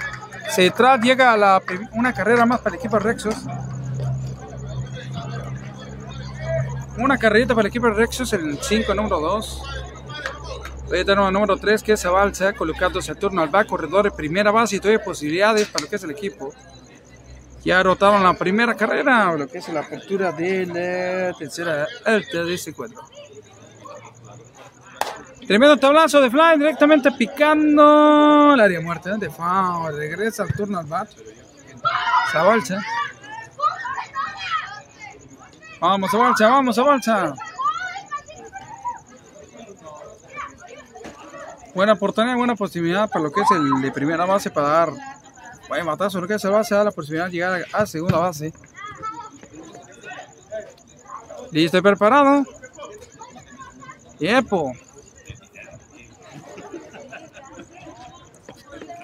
Central llega a la, una carrera más para el equipo de Rexos. Una carrerita para el equipo de Rexos, el 5, número 2. tenemos el número 3 que es Avalza, colocándose a turno al back, corredor primera base y todavía posibilidades para lo que es el equipo. Ya rotaron la primera carrera, lo que es la apertura de la tercera alta de ese cuadro. Tremendo tablazo de Fly directamente picando el área muerta de foul. Regresa al turno al bat. Zabalcha. Vamos, Zabalcha, vamos, Zabalcha. Buena oportunidad, buena posibilidad para lo que es el de primera base para dar. Vaya matazo, lo que es el base da la posibilidad de llegar a segunda base. Listo y preparado. Tiempo.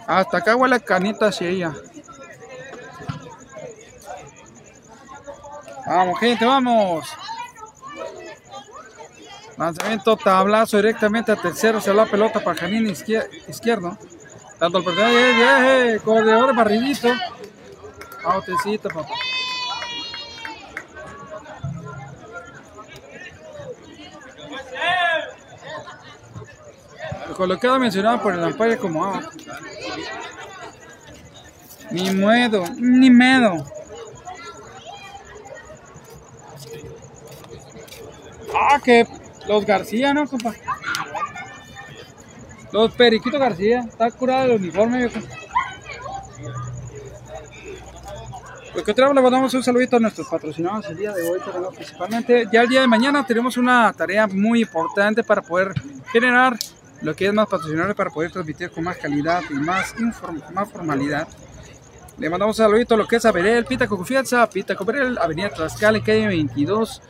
Hasta acá huele canita hacia ella. Vamos, gente, vamos. Lanzamiento tablazo directamente a tercero. Se la pelota para Janine izquierdo. Tanto el personaje, viaje, corredor barridito. Autecito, papá. Colocado mencionado por el amparo como out. Ni miedo, ni miedo. Ah, que los García, ¿no, compa? Los Periquitos García. Está curado el uniforme, viejo. Lo que otra le mandamos un saludito a nuestros patrocinadores el día de hoy, pero principalmente. Ya el día de mañana tenemos una tarea muy importante para poder generar lo que es más patrocinadores para poder transmitir con más calidad y más, inform- más formalidad. Le mandamos un saludito a lo que es Averel, Pita con confianza, Pita con Averel, Avenida Tlaxcala, calle 22,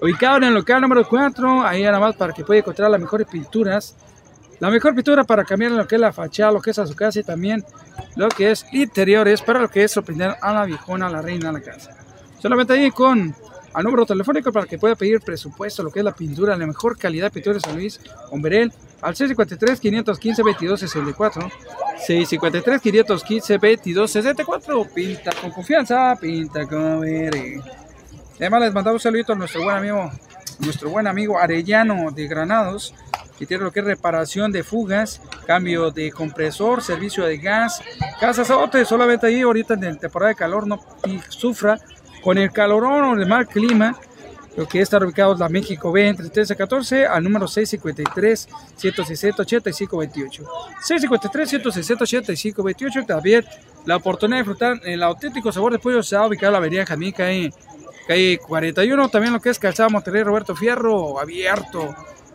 ubicado en el local número 4, ahí nada más para que pueda encontrar las mejores pinturas. La mejor pintura para cambiar lo que es la fachada, lo que es a su casa y también lo que es interiores para lo que es sorprender a la viejona, la reina de la casa. Solamente ahí con al número telefónico para que pueda pedir presupuesto, lo que es la pintura, la mejor calidad de pintura de San Luis, Omberel, al 653-515-2264, 653-515-2264, pinta con confianza, pinta con Omberel. Además les mandamos un a nuestro buen amigo, nuestro buen amigo Arellano de Granados, que tiene lo que es reparación de fugas, cambio de compresor, servicio de gas, casas otras, solamente ahí ahorita en temporada de calor no y sufra. Con el calorón o el mal clima, lo que está ubicado en la México B entre 13 a 14 al número 653 160 85 28 653 160 85 28 también la oportunidad de disfrutar el auténtico sabor de pollo se ha ubicado en la avenida Jamín calle, calle 41 también lo que es calzada Monterrey Roberto Fierro abierto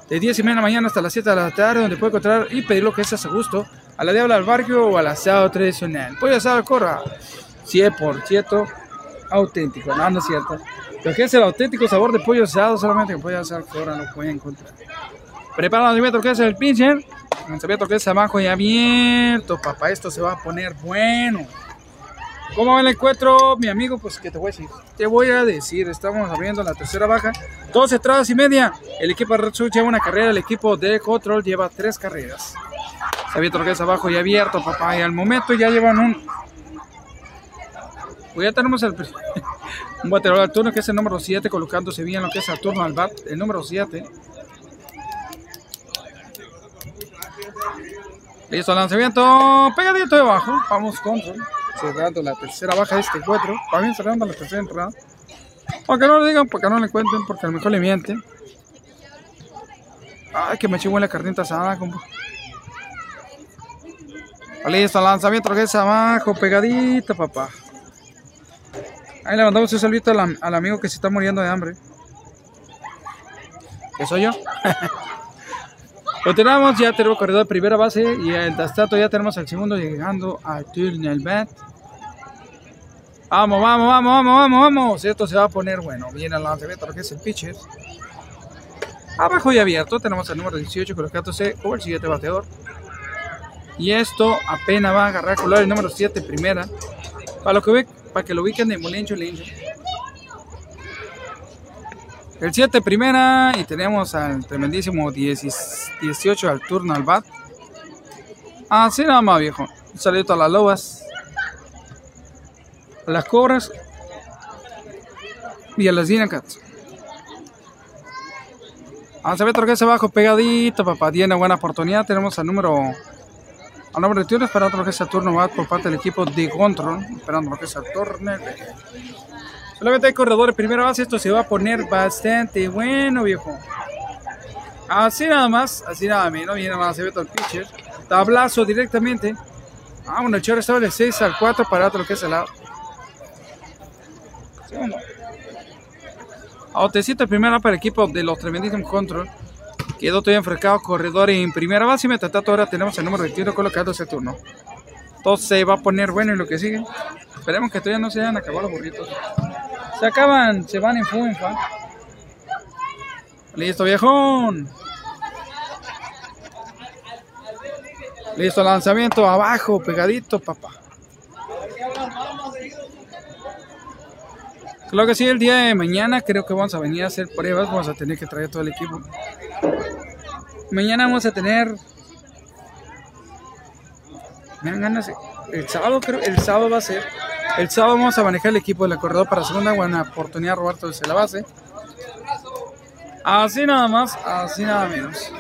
de 10 y media de la mañana hasta las 7 de la tarde, donde puede encontrar y pedir lo que es a gusto, a la diabla del barrio o al asado tradicional. Pollo asado corra, 100% auténtico, no, no es cierto. Lo que es el auténtico sabor de pollo asado, solamente en pollo asado corra lo pueden encontrar. Prepara el que es el pincher, lanzamiento que es abajo y abierto, papá, esto se va a poner bueno. ¿Cómo va el encuentro, mi amigo? Pues, ¿qué te voy a decir? Te voy a decir, estamos abriendo la tercera baja, dos entradas y media. El equipo de Red Sox lleva una carrera, el equipo de Control lleva tres carreras. Se abierto lo que es abajo y abierto, papá, y al momento ya llevan un... Pues ya tenemos el... un bateador al turno que es el número 7, colocándose bien lo que es al turno al bat, el número 7. Listo, lanzamiento pegadito debajo. Vamos control. Cerrando la tercera baja de este encuentro. También cerrando la tercera entrada. Aunque no le digan, porque no le cuenten, porque a lo mejor le mienten. Ay, que me chivo en la carnita asada, compa. Listo, lanzamiento que es abajo, pegadito, papá. Ahí le mandamos un saludito al, al amigo que se está muriendo de hambre. ¿Que soy yo? Continuamos, ya tenemos corredor primera base y el tanto ya tenemos al segundo llegando turno el bat. Vamos, vamos, vamos, vamos, vamos, vamos. Esto se va a poner bueno. Viene el lanzamiento, lo que es el pitcher. Abajo y abierto tenemos el número 18 colocándose como el siguiente bateador. Y esto apenas va a agarrar color el número 7 primera. Para, lo que, para que lo ubiquen de Molencho Lincho. El 7 primera y tenemos al tremendísimo 10 18 al turno al bat. Así nada más viejo. Un saludo a las lobas, a las cobras y a las Dinacats. A es abajo pegadito, papá. Tiene buena oportunidad. Tenemos al número al número de turno esperando que es el turno bat por parte del equipo de Control. Esperando que es el turno. Solamente hay corredores primera base. Esto se va a poner bastante bueno, viejo. Así nada más, así nada menos. Viene más, se ve todo el pitcher. Tablazo directamente. Ah, bueno, el chorro estaba de 6 al 4 para lo que es el lado. Segundo. Autecito primera para el equipo de los tremendísimos control. Quedó todavía enfrascado corredor en primera base. Y mientras tanto, ahora tenemos el número 21 colocado ese turno. Entonces va a poner bueno en lo que sigue. Esperemos que todavía no se hayan acabado los burritos. Se acaban, se van en fu en fa. Listo, viejón. Listo, lanzamiento abajo, pegadito, papá. Creo que sí, el día de mañana creo que vamos a venir a hacer pruebas. Vamos a tener que traer todo el equipo. Mañana vamos a tener. Me dan ganas. El sábado, creo. El sábado va a ser. El sábado vamos a manejar el equipo del corredor para segunda. Buena oportunidad, Roberto, desde la base. Así nada más, así nada menos.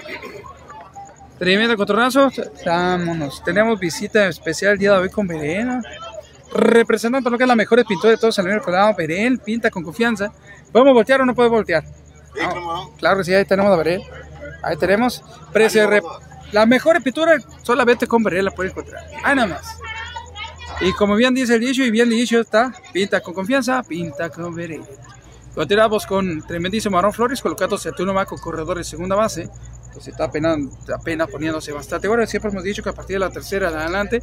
Tremendo cotorrazo. Vámonos. Tenemos visita especial el día de hoy con Verena. Representando lo que es la mejor pintura de todos el nivel colado. Verén, pinta con confianza. ¿Podemos voltear o no podemos voltear? No. Claro que sí, ahí tenemos a Verén. Ahí tenemos. Precio de La mejor pintura solamente con Verén la pueden encontrar. Ahí nada más. Y como bien dice el dicho, y bien dicho está, pinta con confianza, pinta con veré. Continuamos con tremendísimo Aaron Flores, colocando Saturno Maco, corredor de segunda base. Pues está apenas, apenas poniéndose bastante bueno. Siempre hemos dicho que a partir de la tercera en adelante,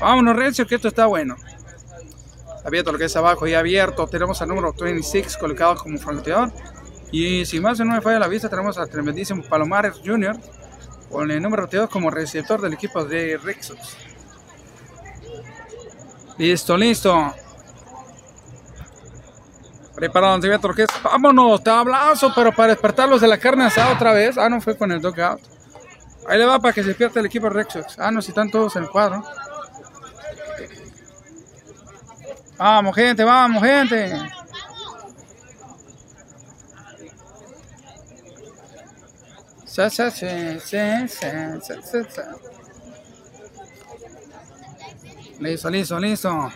vámonos, Renzo, que esto está bueno. Abierto lo que es abajo y abierto. Tenemos al número 26 colocado como francotirador. Y si más no me falla la vista, tenemos al tremendísimo Palomares Jr. con el número 22 como receptor del equipo de Rexos. Listo, listo. Preparado, que es. Vámonos, tablazo, pero para despertarlos de la carne asada otra vez. Ah, no fue con el dugout. Ahí le va para que se despierta el equipo de Rexos. Ah, no, si están todos en el cuadro. Vamos, gente, vamos, gente. Sa, sa, sa, sa, sa, sa, sa, sa. Listo, listo, listo.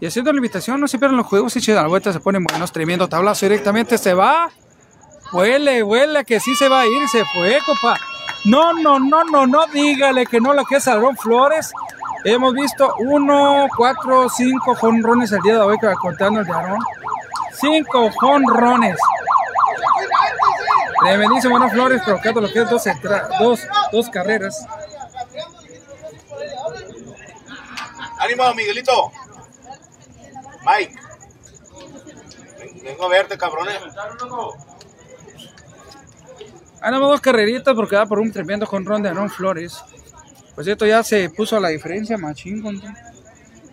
Y haciendo la invitación, no se pierdan los juegos, si la vuelta se ponen buenos, tremendo tablazo directamente, se va. Huele, huele que sí se va a ir, se fue, copa. No, no, no, no, no, dígale que no la que es Aaron Flores. Hemos visto uno, cuatro, cinco jonrones el día de hoy, contando el de Aaron. Cinco jonrones. Tremendísimo Aaron Flores, provocando lo que es dos, dos, dos carreras. ¡Ánimo, Miguelito! Mike. Vengo a verte, cabrones. Ganamos dos carreritas porque va por un tremendo jonrón de Aaron Flores. Pues esto ya se puso la diferencia, machín. Contra.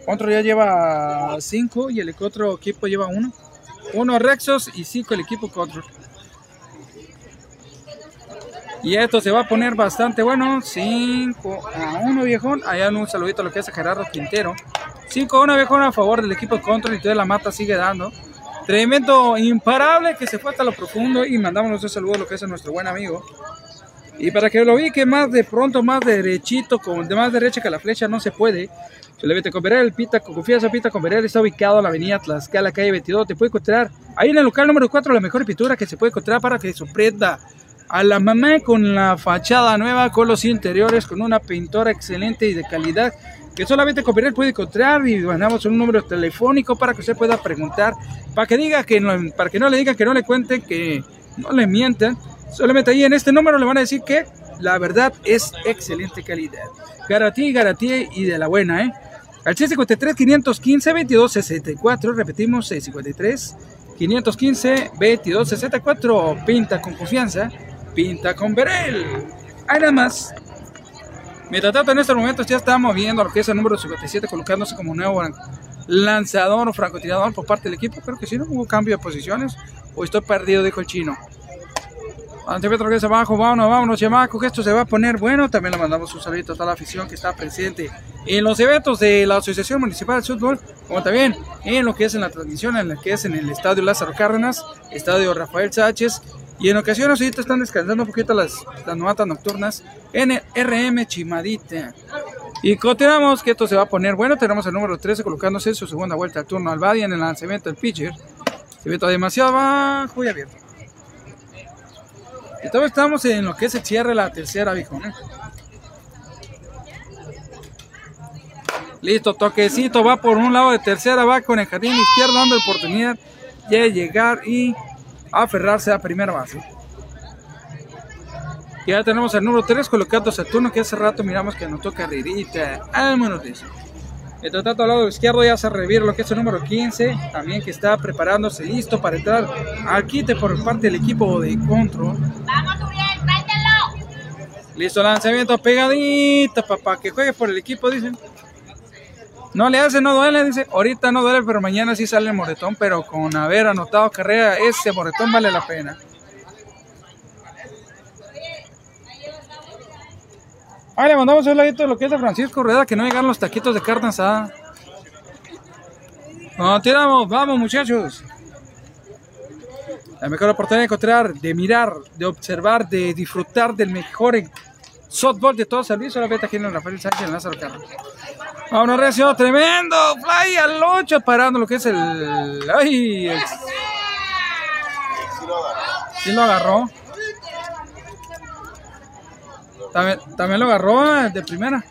Otro ya lleva cinco y el otro equipo lleva uno. Uno Rexos y cinco el equipo Control. Y esto se va a poner bastante bueno. 5 a 1, viejón. Allá un saludito a lo que a Gerardo Quintero. 5 a 1, viejón, a favor del equipo Control. Y toda la mata sigue dando. Tremendo, imparable que se fue hasta lo profundo. Y mandamos un saludo a lo que a nuestro buen amigo. Y para que lo vi que más de pronto, más derechito, con de más derecha que la flecha, no se puede. Se le vete con el Pita, con confianza, Pita con está ubicado en la avenida Tlaxcala, calle 22. Te puede encontrar ahí en el local número 4, la mejor pintura que se puede encontrar para que sorprenda a la mamá con la fachada nueva, con los interiores, con una pintura excelente y de calidad que solamente Copyright puede encontrar y mandamos un número telefónico para que usted pueda preguntar, para que diga que no, para que no le digan que no le cuenten, que no le mientan. Solamente ahí en este número le van a decir que la verdad es excelente calidad. Garantía, garantía y de la buena, ¿eh? Al 653 515 2264, repetimos 653 515 2264, pinta con confianza pinta con Berel. Hay nada más. Mientras tanto, en estos momentos ya estamos viendo lo que es el número 57 colocándose como nuevo lanzador o francotirador por parte del equipo. Creo que si no hubo cambio de posiciones. O estoy perdido, dijo el chino. Antepetro que es abajo, vámonos, vámonos, chamaco, que esto se va a poner bueno. También le mandamos un saludo a toda la afición que está presente en los eventos de la Asociación Municipal de Fútbol, como también en lo que es en la transmisión, en lo que es en el Estadio Lázaro Cárdenas, Estadio Rafael Sánchez y en ocasiones ahorita están descansando un poquito las, las novatas nocturnas en el RM Chimadita. Y continuamos que esto se va a poner bueno. Tenemos el número 13 colocándose en su segunda vuelta al turno al Badia en el lanzamiento del pitcher. Se ve demasiado bajo y abierto. Y todavía estamos en lo que es el cierre la tercera, viejo. Listo, toquecito, va por un lado de tercera, va con el jardín izquierdo dando oportunidad de llegar y aferrarse a primera base. Ya tenemos el número 3 colocando Saturno, que hace rato miramos que anotó carrerita. Vámonos de eso. Mientras tanto, al lado izquierdo ya se revira lo que es el número 15, también que está preparándose listo para entrar al quite por parte del equipo de control. Vamos, Uriel, tráetelo. Listo, lanzamiento pegadito, papá, que juegue por el equipo, dicen. No le hace, no duele, dice. Ahorita no duele, pero mañana sí sale el moretón. Pero con haber anotado carrera, ese moretón vale la pena. Ahí le mandamos un ladito de lo que es de Francisco Rueda, que no llegan los taquitos de carne asada. No, tiramos, vamos muchachos. La mejor oportunidad de encontrar, de mirar, de observar, de disfrutar del mejor softball de todo servicio. La beta aquí en Rafael Sánchez en Lázaro Carlos. Ah, A una reacción tremendo. Fly al 8 parando lo que es el. ¡Ay! El... Sí lo agarró. También, también lo agarró eh, de primera.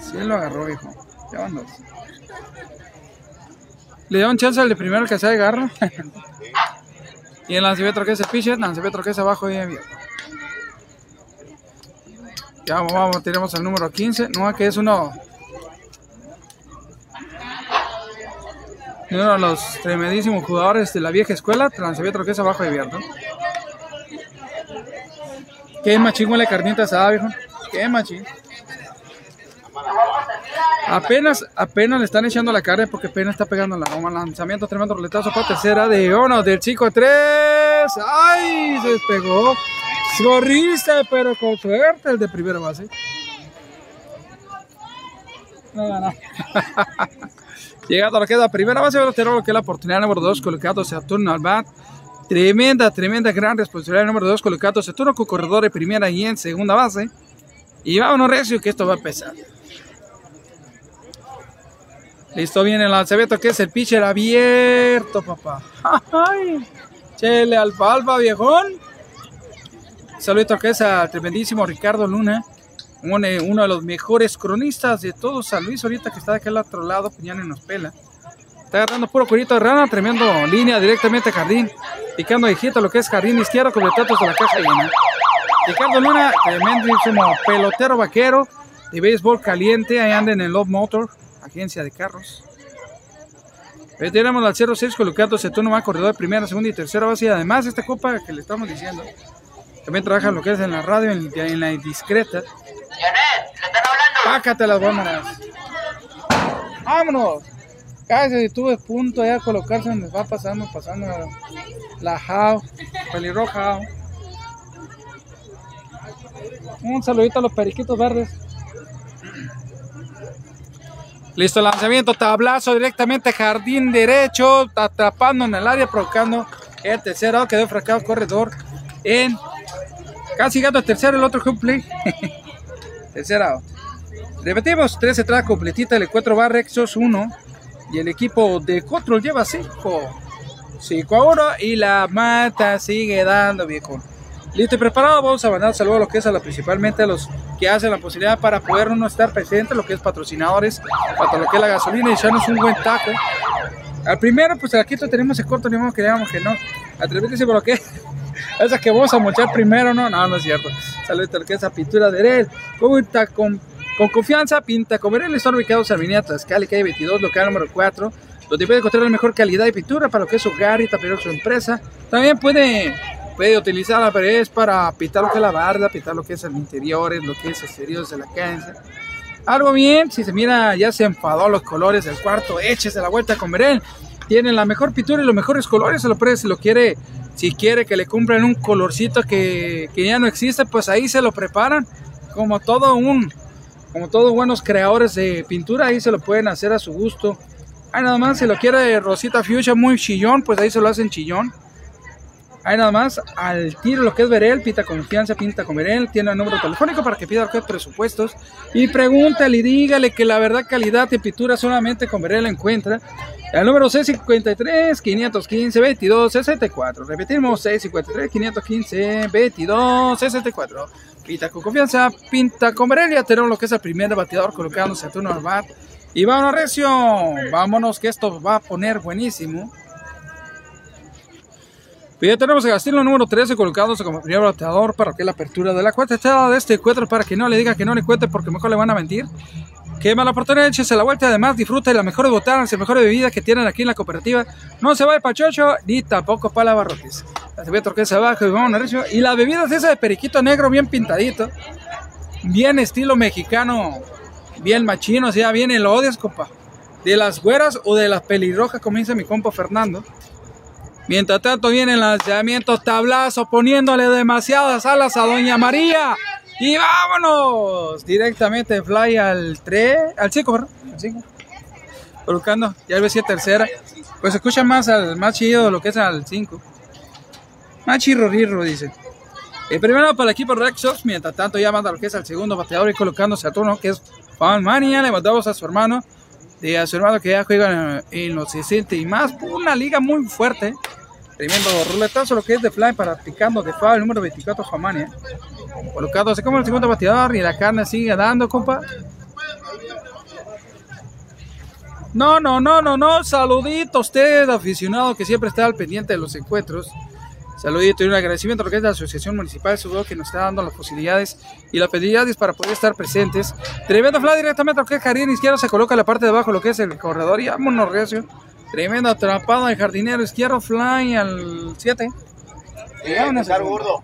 Sí lo agarró, hijo. Ya van dos. Le dio un chance al de primero que se agarra. y en lanzamiento que es el pitcher, lanzamiento que es abajo y abierto. Ya vamos, vamos, tenemos el número 15. No, que es uno. Uno de los tremendísimos jugadores de la vieja escuela. Que es abajo y abierto. Qué machín huele carnita asada, viejo. Qué machín. Apenas, apenas le están echando la carne porque apenas está pegando la goma. Lanzamiento tremendo roletazo para tercera de uno del chico 3. ¡Ay! Se despegó. Gorrista, pero con suerte el de primera base. No, no. Llegando a lo que es la primera base, ahora tenemos lo que es la oportunidad número 2, colocado Saturno al bat. Tremenda, tremenda, gran responsabilidad número 2, colocado Saturno con corredor de primera y en segunda base. Y vámonos, Recio, que esto va a pesar. Listo, viene el lanzamiento que es el pitcher abierto, papá. Ay, chele alfalfa, viejón. Que es al tremendísimo Ricardo Luna, uno de los mejores cronistas de todo San Luis, ahorita que está de aquel otro lado, Piñán nos pela. Está agarrando puro cuerito de rana, tremendo línea directamente a jardín, picando hijito lo que es jardín izquierdo con tatos de la caja llena. Ricardo Luna, tremendísimo pelotero vaquero de béisbol caliente, ahí anda en el Love Motor, agencia de carros. Tenemos al 06 colocado Setuno va corredor de primera, segunda y tercera base. Y además, esta copa que le estamos diciendo, también trabaja lo que es en la radio, en, la discreta. Janet, le están hablando. Pácate las bombas. ¡Vámonos! Cállate, tuve punto ya a colocarse donde va pasando, pasando la Jao, pelirroja. Un saludito a los periquitos verdes. Listo, lanzamiento, tablazo directamente jardín derecho, atrapando en el área, provocando el tercero, quedó fracado corredor en casi al tercero, el otro play. tercera. Repetimos, 13 entradas completita, el 4 va Rexos 1 y el equipo de Control lleva 5. 5 a 1 y la mata sigue dando, viejo. Listo y preparado, vamos a mandar saludos a lo que es a la, principalmente a los que hacen la posibilidad para poder uno estar presente, lo que es patrocinadores, para lo que es la gasolina y echarnos un buen taco. Al primero, pues aquí tenemos el corto, modo que digamos que no. Atrévete por lo que esa que vamos a mochar primero, no, no, no es cierto. Lo que es a pintura de él. Con, con, con confianza, pinta con Verel están ubicados en Avenida Tlaxcala, calle 22, local número 4 donde puede encontrar la mejor calidad de pintura para lo que es su hogar y también su empresa. También puede puede utilizar la pared para pintar lo que es la barda, pintar lo que es el interior, lo que es exteriores de la casa. Algo bien, si se mira, ya se enfadó los colores del cuarto, échese la vuelta con Berel. Tienen la mejor pintura y los mejores colores, se lo puede, si lo quiere, si quiere que le cumplan un colorcito que, ya no existe, pues ahí se lo preparan. Como todo un, como todos buenos creadores de pintura, ahí se lo pueden hacer a su gusto. Ahí nada más, si lo quiere rosita fuchsia muy chillón, pues ahí se lo hacen chillón. Ahí nada más, al tiro lo que es Verel, pita confianza, pinta con Verel, tiene el número telefónico para que pida los presupuestos y pregúntale y dígale que la verdad calidad de pintura solamente con Verel la encuentra. El número C53 515 22 64. Repetimos C53 515 22 64. Pita con confianza, pinta con Verel. Ya tenemos lo que es el primer bateador colocándose a turno al bar. Y vámonos, Recio. Vámonos, que esto va a poner buenísimo. Pues ya tenemos a Castillo número 13 colocándose como primer bateador para que la apertura de la cuarta de este encuentro para que no le diga que no le cuente porque mejor le van a mentir. Que mala oportunidad, échese la vuelta. Además, disfruta de las mejores botanas y mejores bebidas que tienen aquí en la cooperativa. No se va de pachocho ni tampoco para barrotes. La que abajo y las bebidas esa de periquito negro, bien pintadito. Bien estilo mexicano. Bien machino, o sea, bien el odias, compa. De las güeras o de las pelirrojas, como dice mi compa Fernando. Mientras tanto viene el lanzamiento tablazo poniéndole demasiadas alas a Doña María. Y vámonos directamente fly al 3, al 5, perdón, al 5. Colocando, ya el si tercera. Pues escucha más al más chido de lo que es al 5. Más chirro dice. El primero para el equipo Rexos, mientras tanto ya manda lo que es al segundo bateador y colocándose a turno, que es Juan Mania. Le mandamos a su hermano, de a su hermano que ya juega en los 60 y más. Una liga muy fuerte. Tremendo ruletazo lo que es de fly para picando de foul, el número 24 Famania. Colocado así como el segundo bateador y la carne sigue dando, compa. No, no, no, no, no. Saludito a usted, aficionado que siempre está al pendiente de los encuentros. Saludito y un agradecimiento a lo que es la Asociación Municipal de Fútbol que nos está dando las posibilidades y las facilidades para poder estar presentes. Tremendo fly directamente a lo que es jardín izquierdo, se coloca en la parte de abajo lo que es el corredor y vámonos recio. Tremendo atrapado del jardinero izquierdo, fly al 7. Empezar gordo.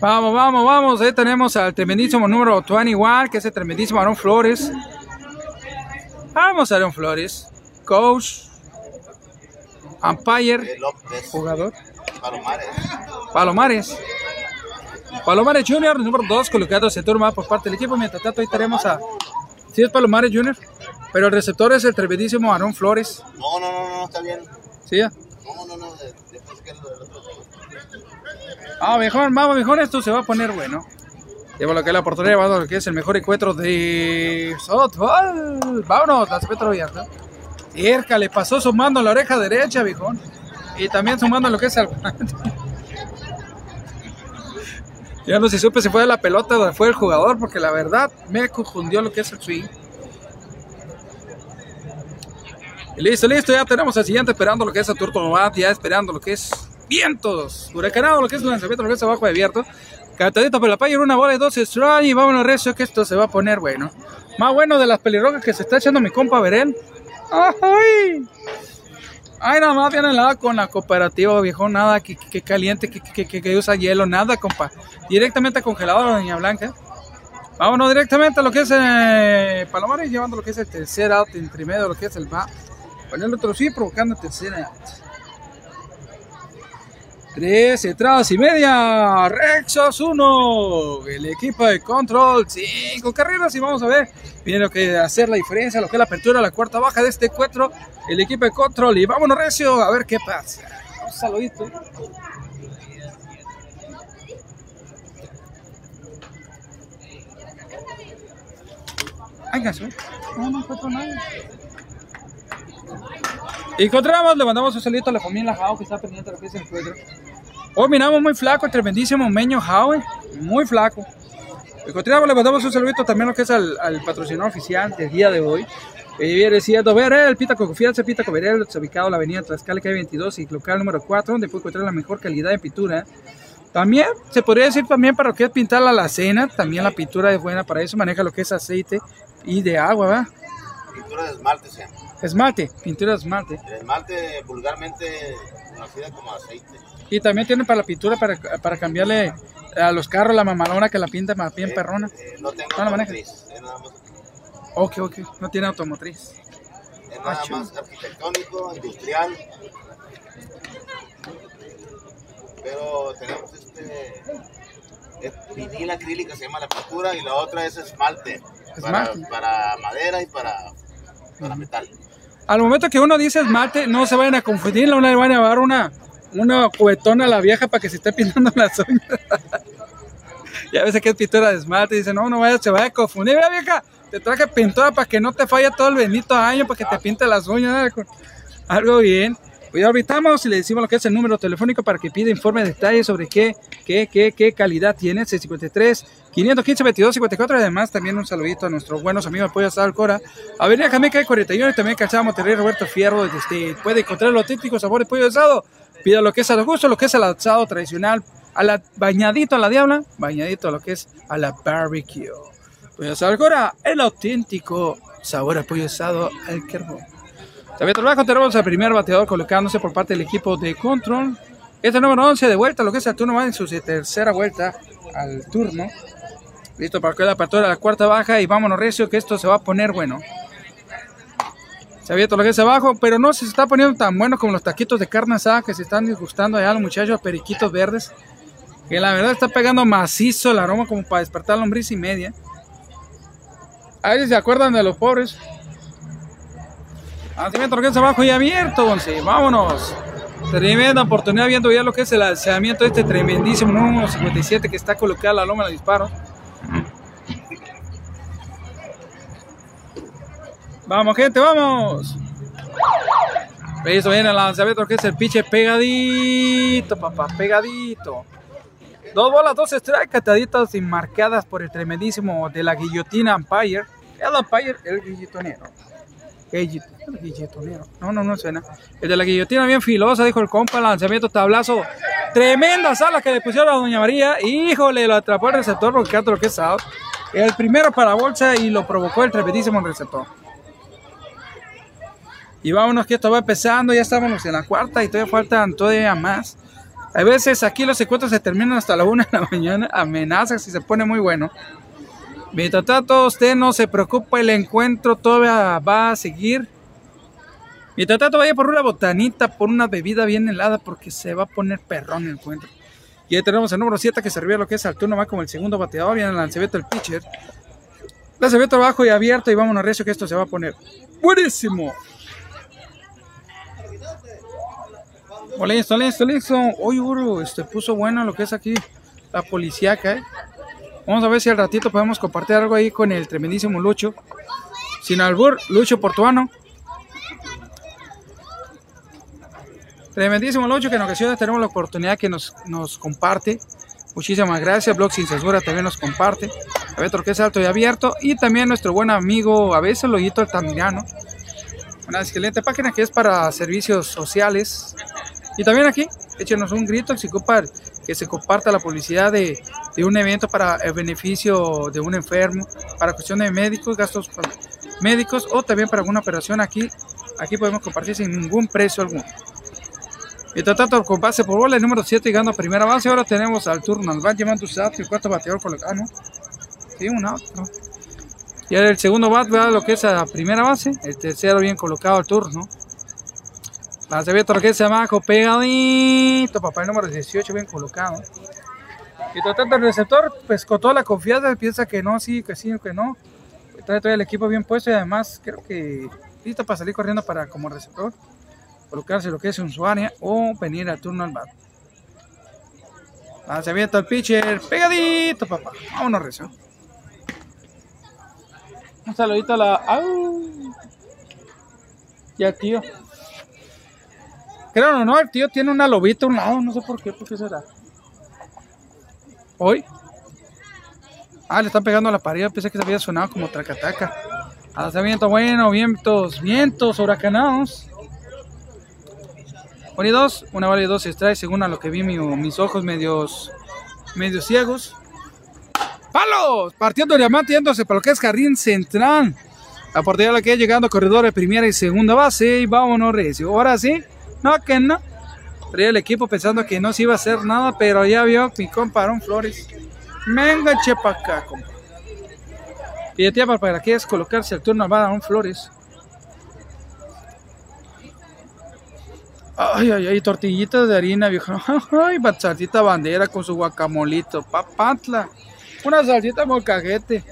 Vamos, vamos, vamos. Ahí tenemos al tremendísimo número 21, que es el tremendísimo Aaron Flores. Vamos, Aaron Flores. Coach. Umpire. Jugador. Palomares. Palomares. Palomares Junior, número 2, colocado en turma por parte del equipo. Mientras tanto, ahí tenemos a. Sí, es Palomares Junior. Pero el receptor es el tremendísimo Aaron Flores. No, no, no, no, está bien. Sí, ya. No, no, no. de- Después que otro. Ah, mejor, vamos, mejor esto se va a poner bueno. Lleva lo que es la oportunidad, lo que es el mejor encuentro de softball. Vámonos, la Petro abierta. Cerca, le pasó sumando la oreja derecha, viejón. Y también sumando lo que es el. ya no se supe si fue de la pelota o fue el jugador, porque la verdad me confundió lo que es el swing. Listo, listo, ya tenemos al siguiente esperando lo que es el Turto ya esperando lo que es vientos, huracanado, lo que es lanzamiento, lo que es abajo abierto. Catadito por la paya, una bola y dos strike y vámonos recio que esto se va a poner bueno. Más bueno de las pelirrojas que se está echando mi compa Berel. ¡Ay! Ay, nada más viene nada con la cooperativa, viejo, nada que, que- caliente, que, que- que- usa hielo, nada, compa. Directamente congelado la Doña Blanca. Vámonos directamente a lo que es eh, Palomares, llevando lo que es el tercer out, entre medio lo que es el va. Poniendo otro sí, provocando el tercer out. Tres entradas y media. Rexos 1. El equipo de control. Cinco carreras. Y vamos a ver. Viene lo que hacer la diferencia. Lo que es la apertura, la cuarta baja de este encuentro. El equipo de control. Y vámonos, Recio. A ver qué pasa. Un saludito. Ay, gaso. No, no encuentro nada. Encontramos, le mandamos un saludito a la familia Jao que está pendiente de lo que es el encuentro. Hoy miramos muy flaco el tremendísimo Meño Howe, muy flaco. Y continuamos, le mandamos un saludito también lo que es al, al patrocinador oficial del día de hoy. Viene siendo Verel, Pita con confianza, Pita con Verel, ubicado en la avenida Tlaxcala, calle 22 y local número 4, donde puede encontrar la mejor calidad de pintura. También se podría decir también para lo que es pintar la alacena, también la pintura es buena para eso, maneja lo que es aceite y de agua, ¿verdad? Pintura de esmalte se llama. Esmalte, pintura de esmalte. El esmalte vulgarmente conocida como aceite. Y también tiene para la pintura, para, para cambiarle a los carros la mamalona que la pinta más bien perrona. Eh, no tengo No la automotriz, es nada más, Ok, ok, no tiene automotriz. es nada Ah, chulo. más arquitectónico, industrial. Pero tenemos este es vinil acrílica se llama la pintura y la otra es esmalte, para, Esmalte. para madera y para, para metal. Al momento que uno dice esmalte, no se vayan a confundir, no le van a dar una, una cubetona a la vieja para que se esté pintando las uñas. ya ves que es pintura de esmalte, dice, no, no vaya, se vaya a confundir, Mira, vieja, te traje pintura para que no te falle todo el bendito año, para que te pinte las uñas, algo bien. Pues ya ahoritamos y le decimos lo que es el número telefónico para que pida informe de detalles sobre qué, qué, qué, qué calidad tiene, 653 515 22 54 y además también un saludito a nuestros buenos amigos de Pollo Asado Alcora, Avenida Jameca 41 y también Calzada Monterrey Roberto Fierro, usted puede encontrar los auténticos sabores de pollo asado, pida lo que es a los gustos, lo que es el asado tradicional, a la bañadito a la diabla, bañadito a lo que es a la barbecue. Pollo Asado Alcora, el auténtico sabor a pollo asado al carbón. También trabajo tenemos al primer bateador colocándose por parte del equipo de control. Este número 11 de vuelta, lo que es el turno va en su tercera vuelta al turno. Listo para que la apertura de la cuarta baja y vámonos recio que esto se va a poner bueno. Se abierto lo que es abajo, pero no se está poniendo tan bueno como los taquitos de carne asada que se están disgustando allá los muchachos periquitos verdes. Que la verdad está pegando macizo el aroma como para despertar lombriz y media. A ver se acuerdan de los pobres. Lanzamiento que abajo y abierto, Gonce. Vámonos. Tremenda oportunidad viendo ya lo que es el lanzamiento este tremendísimo número 57 que está colocado a la loma de disparos. Vamos, gente, vamos. Listo, viene el lanzamiento que es el piche pegadito, papá, pegadito. Dos bolas, dos strikes cataditas y marcadas por el tremendísimo de la guillotina Empire. El umpire, el guillotonero. Guillit- No, no, no suena. El de la guillotina bien filosa, dijo el compa, lanzamiento tablazo. Tremenda sala que le pusieron a Doña María. Híjole, lo atrapó el receptor lo que es out. El primero para bolsa y lo provocó el tremendísimo receptor. Y vámonos que esto va empezando, ya estamos en la cuarta y todavía faltan todavía más. A veces aquí los encuentros se terminan hasta la una de la mañana, amenazas y se pone muy bueno. Mientras tanto, usted no se preocupe, el encuentro todavía va a seguir. Mientras tanto, vaya por una botanita, por una bebida bien helada, porque se va a poner perrón el encuentro. Y ahí tenemos el número 7 que servía lo que es al turno, va como el segundo bateador, viene el lanzamiento del pitcher. Lanzamiento abajo y abierto y vámonos recio que esto se va a poner buenísimo. Oh, listo, listo, listo. Oye, Uru, este puso bueno lo que es aquí la policíaca, ¿eh? Vamos a ver si al ratito podemos compartir algo ahí con el tremendísimo Lucho. Sin albur, Lucho Portuano. Tremendísimo Lucho que en ocasiones tenemos la oportunidad que nos, nos comparte. Muchísimas gracias. Blog Sin Censura también nos comparte. A ver, que es alto y abierto. Y también nuestro buen amigo, a veces Loyito Altamirano. Una excelente página que es para servicios sociales. Y también aquí, échenos un grito si ocupan que se comparta la publicidad de, de un evento para el beneficio de un enfermo, para cuestiones de médicos, gastos médicos o también para alguna operación aquí. Aquí podemos compartir sin ningún precio alguno. Mientras tanto, con base por bola, el número 7 llegando a primera base. Ahora tenemos al turno. Nos van llevando out, el cuarto bateador colocado. ¿no? Sí, un out. Y el segundo bat va a lo que es a primera base. El tercero bien colocado al turno. Lanzamiento lo que es abajo, pegadito. Papá, el número 18 bien colocado. Y tratando el receptor, pues con toda la confianza, piensa que no, sí, que sí, que no. Trae todo el equipo bien puesto y además creo que listo para salir corriendo para como receptor colocarse lo que es un su área o venir al turno al bat. Lanzamiento al pitcher, pegadito, papá. Vámonos, recio. Un saludito a la. ¡Au! Ya, tío. Creo no, el tío tiene una lobita a un lado, no sé por qué, por qué será. Hoy. Ah, le están pegando a la pared, pensé que se había sonado como tracataca. Lanzamiento bueno, vientos, vientos huracanados. Y dos, una vale dos strikes según a lo que vi mi- mis ojos medios, medios ciegos. ¡Palos! Partiendo diamante yéndose para lo que es jardín central. La portería la que llegando corredor de primera y segunda base. Y vámonos, recio. Ahora sí, no que no. Traía el equipo pensando que no se iba a hacer nada, pero ya vio mi compa Aaron Flores. Me enganché para acá, compa. Pide para que es colocarse al turno a Aaron Flores. Ay, ay, ay, tortillitas de harina, viejo. Ay, salsita bandera con su guacamolito. Papantla. Una salsita molcajete.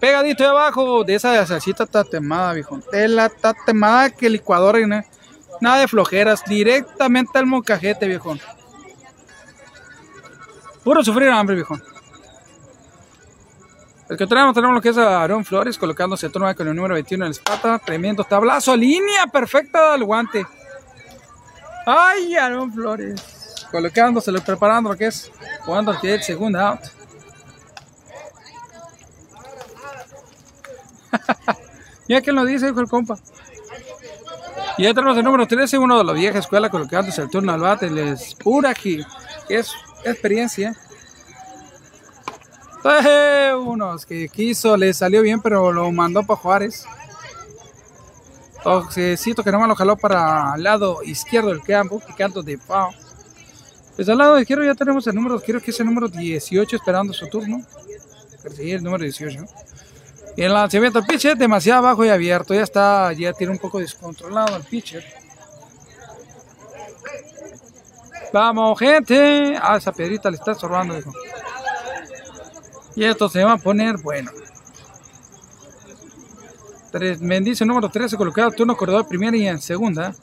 Pegadito de abajo de esa salsita tatemada, viejo. De la tatemada que licuadora y na- nada de flojeras. Directamente al molcajete, viejo. Puro sufrir hambre, viejo. El que tenemos, tenemos lo que es a Aaron Flores colocándose el turno con el número 21 en la espata. Tremendo tablazo. Línea perfecta del guante. Ay, Aaron Flores. Colocándoselo, preparando lo que es jugando el segundo out. ya que lo dice, dijo el compa. Y ya tenemos el número 13, uno de la vieja escuela colocándose el turno al bate. Les pura aquí, es experiencia. Eh, unos que quiso, le salió bien, pero lo mandó para Juárez. Toxecito que nomás lo jaló para el lado izquierdo del campo, picando de pao. Pues al lado izquierdo ya tenemos el número, creo que es el número 18 esperando su turno. Sí, el número 18. Y el lanzamiento pitcher demasiado bajo y abierto, ya está, ya tiene un poco descontrolado el pitcher. Vamos, gente. Ah, esa piedrita le está estorbando, dijo. Y esto se va a poner bueno. Bendice número 13 colocado turno corredor primera y en segunda.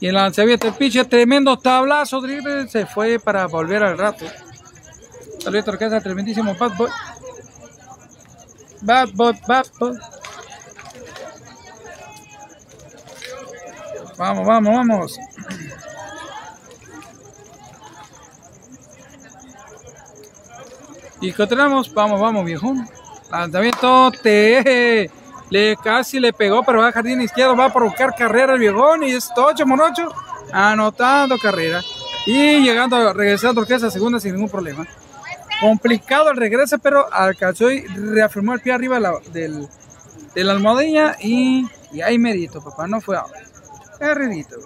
Y el lanzamiento del pitcher, tremendo tablazo, se fue para volver al rato. Salió otra casa, tremendísimo bad boy. Bad boy, bad boy. Vamos, vamos, vamos. Y encontramos, vamos, vamos, viejo. Lanzamiento, te Le casi le pegó, pero va a jardín izquierdo, va a provocar carrera el viejón y es Tocho Morocho anotando carrera y llegando, regresando a esa segunda sin ningún problema. Complicado el regreso, pero alcanzó y reafirmó el pie arriba la- del, de la almohadilla y, y ahí merito, papá, no fue. Carrerito.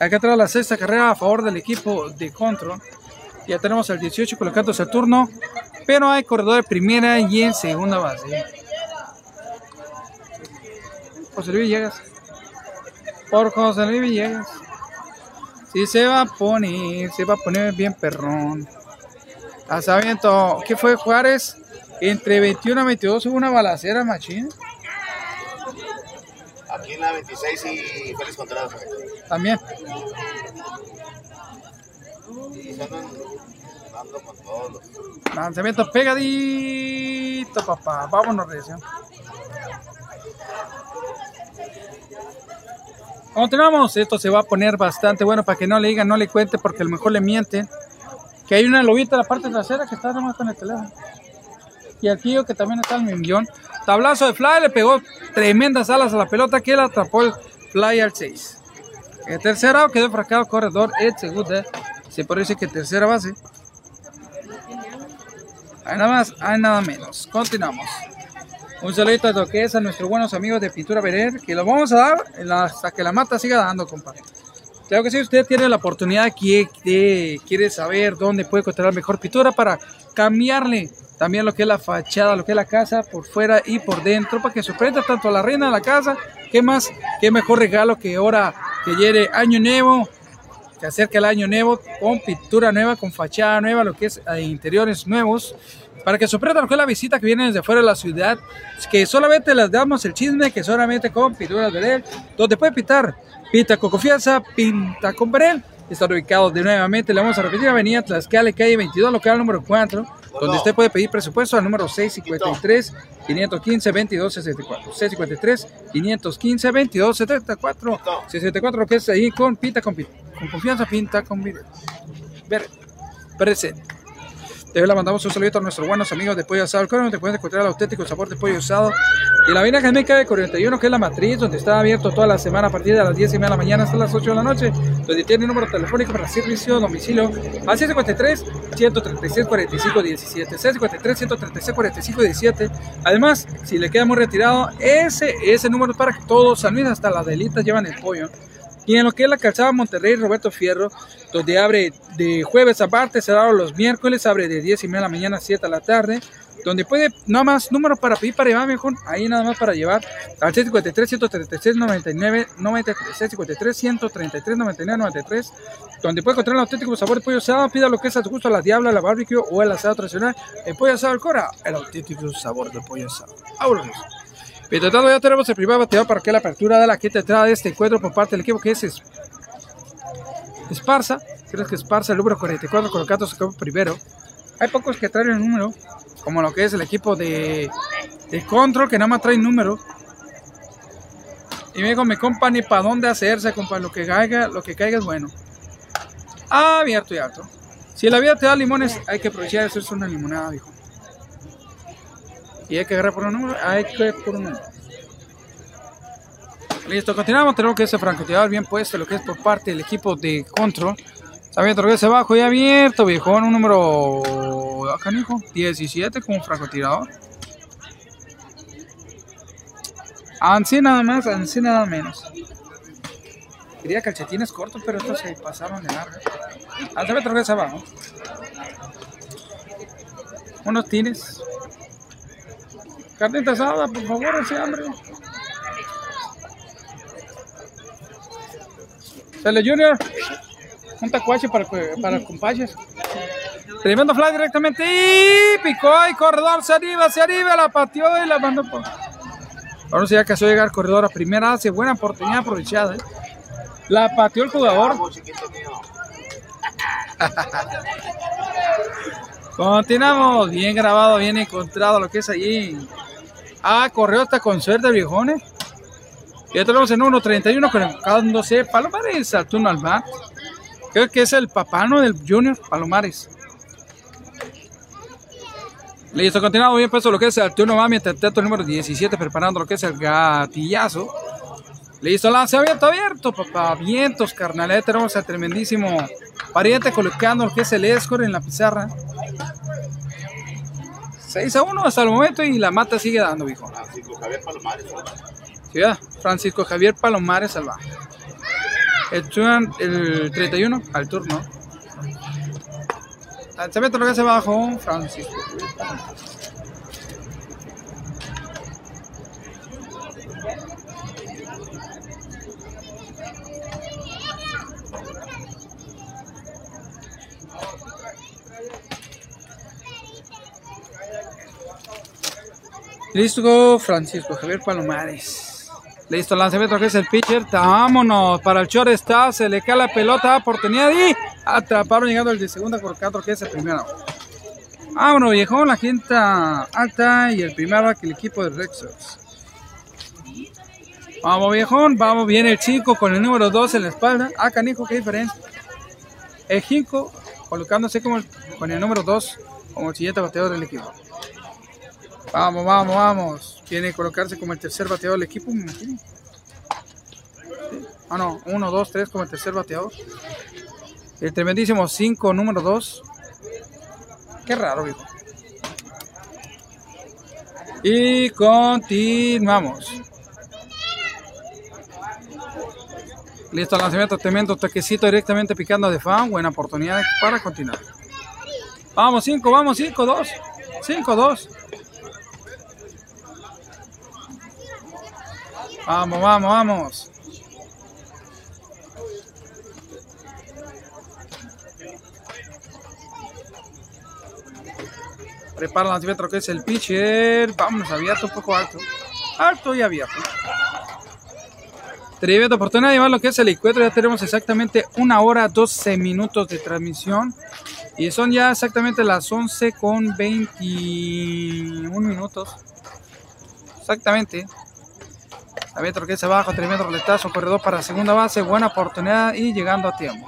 Acá trae la sexta carrera a favor del equipo de Control. Ya tenemos el 18 colocándose el turno, pero hay corredor de primera y en segunda base. José Luis Villegas. Por José Luis Villegas. Sí se va a poner, se va a poner bien perrón. Lanzamiento, ¿qué fue Juárez? Entre 21 y 22 hubo una balacera, machín. Aquí en la 26 y Félix Contreras. También. Y se andan dando con todos los. Lanzamiento pegadito, papá. Vámonos, reacción. Continuamos. Esto se va a poner bastante bueno para que no le digan, no le cuente, porque a lo mejor le mienten. Que hay una lobita en la parte trasera que está nomás con el teléfono. Y el tío que también está en mi. Tablazo de fly, le pegó tremendas alas a la pelota que le atrapó el fly al 6. El tercera quedó fracado corredor, el segunda. Se decir que tercera base. Hay nada más, hay nada menos. Continuamos. Un saludito a lo que es a nuestros buenos amigos de Pintura Berer, que lo vamos a dar hasta que la mata siga dando, compadre. Claro que si usted tiene la oportunidad que que quiere saber dónde puede encontrar mejor pintura para cambiarle también lo que es la fachada, lo que es la casa por fuera y por dentro, para que sorprenda tanto a la reina de la casa, qué más, qué mejor regalo que ahora que llegue año nuevo, se acerca el año nuevo con pintura nueva, con fachada nueva, lo que es eh, interiores nuevos, para que sorprenda lo que es la visita que viene desde fuera de la ciudad, que solamente les damos el chisme, que solamente con pinturas Berel, donde puede pintar, pinta con confianza, pinta con Berel. Están ubicados de nuevamente, le vamos a repetir, Avenida Tlaxcala, calle 22, local número 4, donde usted puede pedir presupuesto al número 653 515 2264 653 515 2274 64 lo que es ahí con pinta con, con confianza pinta con. Berel. presente te le mandamos un saludito a nuestros buenos amigos de Pollo Asado El donde puedes encontrar el auténtico sabor de pollo asado. Y la Avenida Jamaica de 41, que es la matriz, donde está abierto toda la semana a partir de las 10 y media de la mañana hasta las 8 de la noche. Donde tiene número telefónico para servicio, domicilio, al 653 136 45 17 653 136 45 17 Además, si le queda muy retirado, ese, ese número es para que todos, al menos hasta las delitas, llevan el pollo. Y en lo que es la calzada Monterrey Roberto Fierro, donde abre de jueves a martes, cerrado los miércoles, abre de 10 y media de la mañana a 7 de la tarde, donde puede, nada más, número para pedir para llevar mejor, ahí nada más para llevar, al 653 136 99 93, 653 133 99 93, donde puede encontrar el auténtico sabor de pollo asado, pida lo que es a la diabla, la barbecue o el asado tradicional, el pollo asado al cora, el auténtico sabor del pollo asado. Vámonos. Mientras tanto, ya tenemos el primer bateador para que la apertura de la quinta entrada de este encuentro por parte del equipo que Es- Esparza. Creo que Esparza, el número 44, colocando su campo primero. Hay pocos que traen el número, como lo que es el equipo de, de Control, que nada más trae número. Y me digo, mi compa, ni para dónde hacerse, compa. Lo que caiga, lo que caiga es bueno. Abierto y alto. Si la vida te da limones, hay que aprovechar de hacerse una limonada, viejo. Y hay que agarrar por un número, hay que por un número. Listo, continuamos. Tenemos que ese francotirador bien puesto, lo que es por parte del equipo de Control. Lo que es abajo y abierto, viejón. Un número. Acá, hijo. 17 con un francotirador. Ansí nada más, ansí nada menos. Quería calcetines cortos, pero estos se pasaron de larga. Al saber, lo que abajo. Unos tines. Carnita asada, por favor, ese hambre. Sale Junior. Un tacuache para, para compaches. Tremendo fly directamente. Y picó ahí, corredor. Se arriba, se arriba. La pateó y la mandó por. Ahora sí ya a llegar corredor a primera base. Buena oportunidad aprovechada. ¿eh? La pateó el jugador. Continuamos. Bien grabado, bien encontrado lo que es allí. Ah, corrió hasta con suerte, viejones. Ya tenemos en 1.31 colocándose Palomares al turno al. Creo que es el papano del Junior Palomares. Listo, continuamos bien puesto lo que es el turno va mientras el número 17 preparando lo que es el gatillazo. Listo, lanzamiento abierto, papá. Vientos, carnal. Ahí tenemos al tremendísimo pariente colocando lo que es el score en la pizarra. 6 a 1 hasta el momento y la mata sigue dando, viejo. Francisco Javier Palomares. Francisco Javier Palomares salvaje. El, turn- el 31 al turno. Lanzamiento lo que hace abajo, Francisco. Listo, Francisco Javier Palomares. Listo, lanzamiento que es el pitcher. Vámonos para el short está. Se le cae la pelota. Oportunidad y atraparon llegando el de segunda por cuatro que es el primero. Vámonos, viejón. La quinta alta y el primero que el equipo de Red Sox. Vamos, viejón. Vamos, viene el 5 con el número 2 en la espalda. Ah, canijo, qué diferencia. El 5 colocándose como con el número 2 como el siguiente bateador del equipo. Vamos, vamos, vamos. Tiene colocarse como el tercer bateador del equipo, me imagino. Ah, no. 1, 2, 3 como el tercer bateador. El tremendísimo 5, número 2. Qué raro, viejo. Y continuamos. Listo, lanzamiento tremendo, toquecito directamente picando de fan. Buena oportunidad para continuar. Vamos, 5, vamos, 5, 2. 5, 2. Vamos, vamos, vamos. Prepara el lanzamiento que es el pitcher. Vámonos, abierto, un poco alto. Alto y abierto. Tremenda oportunidad de llevar lo que es el encuentro. Ya tenemos exactamente una hora, 12 minutos de transmisión. Y son ya exactamente las 11 con 21 minutos. Exactamente. Abierto que es abajo, tremendo roletazo, corredor para segunda base, buena oportunidad y llegando a tiempo.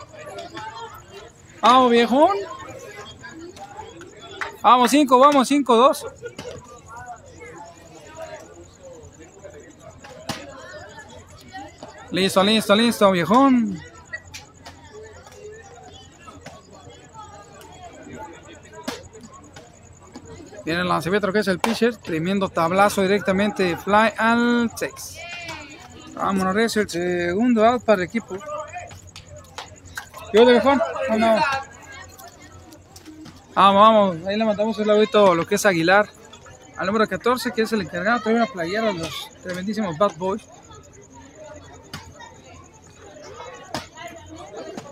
Vamos, viejón. Vamos, 5, vamos, 5, 2. Listo, listo, listo, viejón. Viene el lanzamiento que es el pitcher. Tremendo tablazo directamente. Fly al 6. Vámonos, Recio. El segundo out para el equipo. ¿Yo de? ¿O no? Vamos, vamos. Ahí le mandamos un saludito lo que es Aguilar. Al número 14, que es el encargado. Trae una playera de los tremendísimos Bad Boys.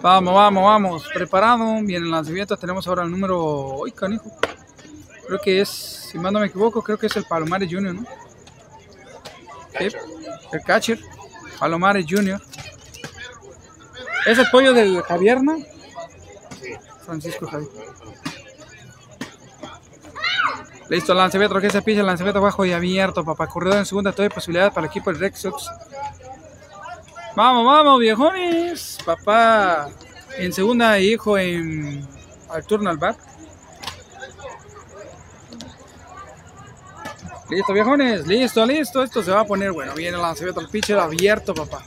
Vamos, vamos, vamos. Preparado. Bien, el lanzamiento. Tenemos ahora el número. ¡Uy, canijo! Creo que es, si mal no me equivoco, creo que es el Palomares Jr., ¿no? Sí, el catcher. Palomares Jr. ¿Es el pollo del Javier, no? Francisco Javier. Listo, lanzamiento, que se pisa, lanzamiento bajo y abierto, papá. Corredor en segunda, todavía posibilidad para el equipo del Red Sox. Vamos, vamos, viejones. Papá en segunda, hijo en al turno al bat. Listo, viejones. Listo, listo. Esto se va a poner bueno. Viene el lanzamiento al pitcher abierto, papá.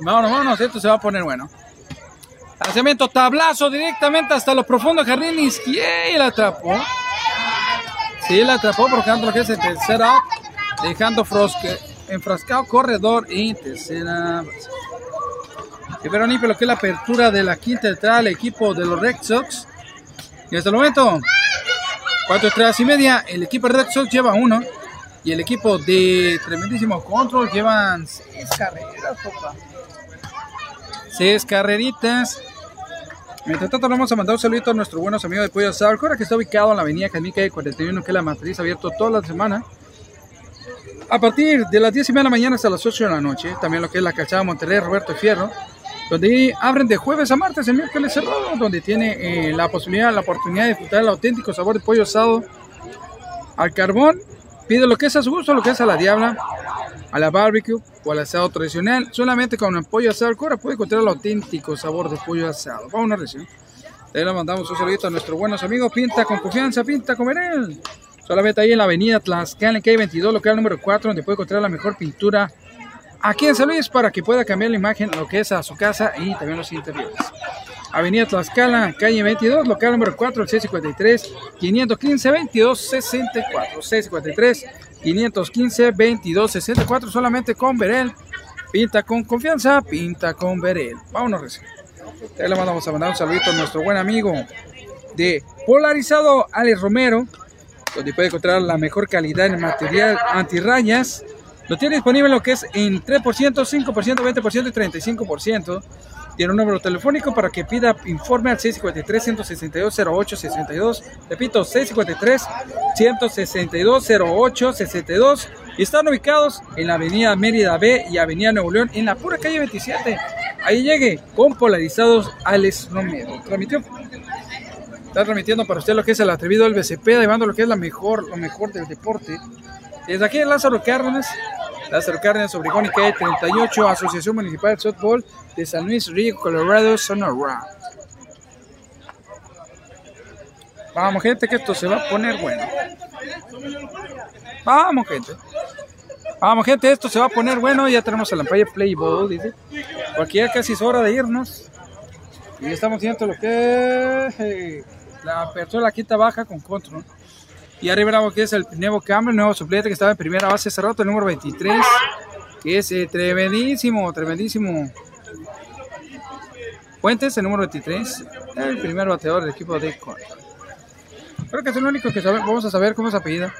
Vámonos, vámonos. Esto se va a poner bueno. Lanzamiento tablazo directamente hasta lo profundo. Jardín y la atrapó. Sí, la atrapó porque lo que es el tercer out. Dejando Frosque enfrascado corredor y tercera base. Primero limpio lo que es la apertura de la quinta entrada al equipo de los Red Sox. Y hasta el momento, cuatro entradas y media. El equipo de Red Sox lleva uno. Y el equipo de tremendísimo control llevan seis carreras, papá. Seis carreritas. Mientras tanto, le vamos a mandar un saludito a nuestros buenos amigos de Pollo Asado. Que está ubicado en la avenida Canica de 41, que es la matriz abierto toda la semana. A partir de las 10 y media de la mañana hasta las 8 de la noche. También lo que es la calzada Monterrey Roberto Fierro. Donde abren de jueves a martes, el miércoles cerrado. Donde tiene eh, la posibilidad, la oportunidad de disfrutar el auténtico sabor de pollo asado al carbón Pide lo que es a su gusto, lo que es a la diabla, a la barbecue o al asado tradicional. Solamente con el pollo asado al cura puede encontrar el auténtico sabor de pollo asado. Vamos a una recién. Le mandamos un saludito a nuestros buenos amigos. Pinta con confianza, pinta con. Solamente ahí en la avenida Tlaxcala, en calle 22, local número 4, donde puede encontrar la mejor pintura aquí en San Luis para que pueda cambiar la imagen lo que es a su casa y también los interiores. Avenida Tlaxcala, calle 22, local número 4, 653 515 2264 653 515 2264 solamente con Berel. Pinta con confianza, pinta con Berel. Vámonos recién. Ya le mandamos a mandar un saludito a nuestro buen amigo de Polarizado, Alex Romero, donde puede encontrar la mejor calidad en material antirrayas. Lo tiene disponible lo que es en 3%, 5%, 20% y 35%. Tiene un número telefónico para que pida informe al 653-162-0862. Repito, 653-162-0862. Y están ubicados en la avenida Mérida B y avenida Nuevo León, en la pura calle 27. Ahí llegue con polarizados Alex Romero. Transmitió. Está transmitiendo para usted lo que es el atrevido del BCP, llevando lo que es la mejor, lo mejor del deporte. Desde aquí en Lázaro Cárdenas, Lázaro Cárdenas, Obregón y calle 38, Asociación Municipal de Softball de San Luis Río, Colorado, Sonora. Vamos, gente, que esto se va a poner bueno. Vamos, gente. Vamos, gente, esto se va a poner bueno. Ya tenemos el Empire Playboy, dice. Porque ya casi es hora de irnos. Y estamos viendo lo que es eh, la persona quita baja con control. Y arriba lo que es el nuevo cambio, el nuevo suplente que estaba en primera base hace rato, el número 23. Que es eh, tremendísimo, tremendísimo. Fuentes, el número 23. El primer bateador del equipo de control. Creo que es el único que sabe, vamos a saber cómo es apellido.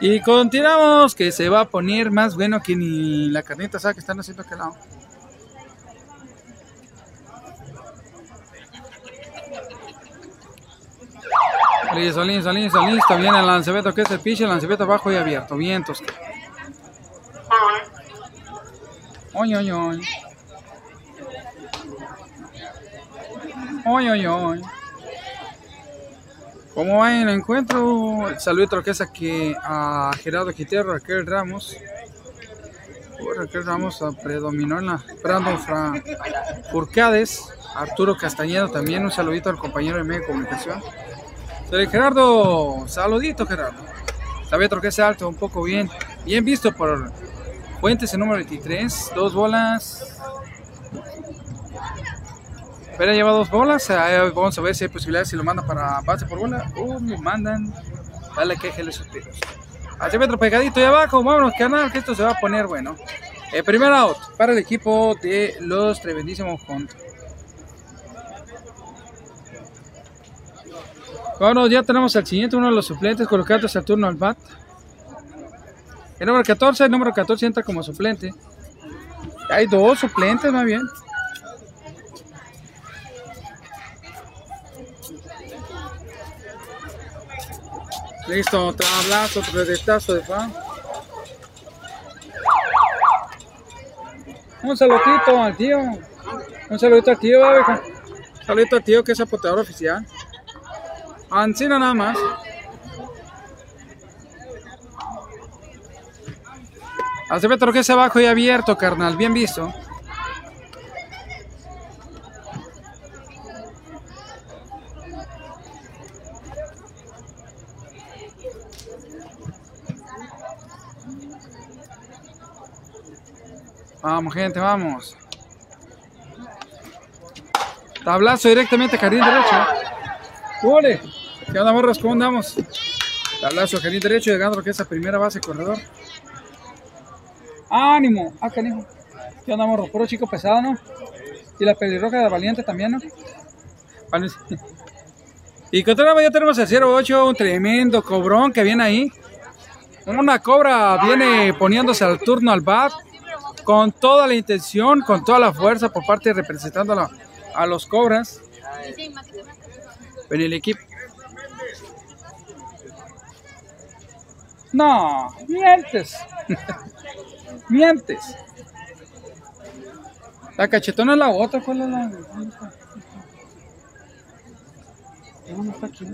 Y continuamos, que se va a poner más bueno que ni la carnita sabe que están haciendo aquel lado. Listo, listo, listo, listo. Viene el lancebeto que es el el lancebeto abajo y abierto. Vientos. Oy, oy, oy. Oy, oy, oy. ¿Cómo va en el encuentro? Saludo que es aquí a Gerardo Quintero, Raquel Ramos. Raquel Ramos predominó en la Brandon Furcades, Arturo Castañedo también. Un saludito al compañero de medio de comunicación. Soy Gerardo, saludito Gerardo. Sabe que es alto, un poco bien. Bien visto por Fuentes el número 23. Dos bolas. Pero lleva dos bolas. Ahí vamos a ver si hay posibilidades si lo manda para base por bola. O me mandan. Dale que los suspiros. Hacia metro pegadito y abajo. Vámonos, canal, que esto se va a poner bueno. El primer out para el equipo de los tremendísimos Juntos. Bueno, ya tenemos al siguiente, uno de los suplentes colocados al turno al bat. El número 14, el número 14 entra como suplente. Hay dos suplentes, más bien. Listo, tablazo, predetazo de fan. Un saludito al tío. Un saludito al tío, Un saludito al tío que es apoteador oficial. Ancina nada más. Hace metro que es abajo y abierto, carnal. Bien visto. Vamos, gente, vamos. Tablazo directamente a jardín derecho. ¿Qué onda, morros? ¿Cómo andamos? Tablazo jardín derecho, llegando lo que es la primera base corredor. ¡Ánimo! ¡Ah, canijo! ¿Qué onda, morro? Puro chico pesado, ¿no? Y la pelirroja de Valiente también, ¿no? Y continuamos, ya tenemos el 08, un tremendo cobrón que viene ahí. Una cobra viene poniéndose al turno al bat con toda la intención, con toda la fuerza por parte representando a, los Cobras. En el equipo. No, mientes. mientes. La cachetona es la otra, ¿cuál es la? No, está aquí.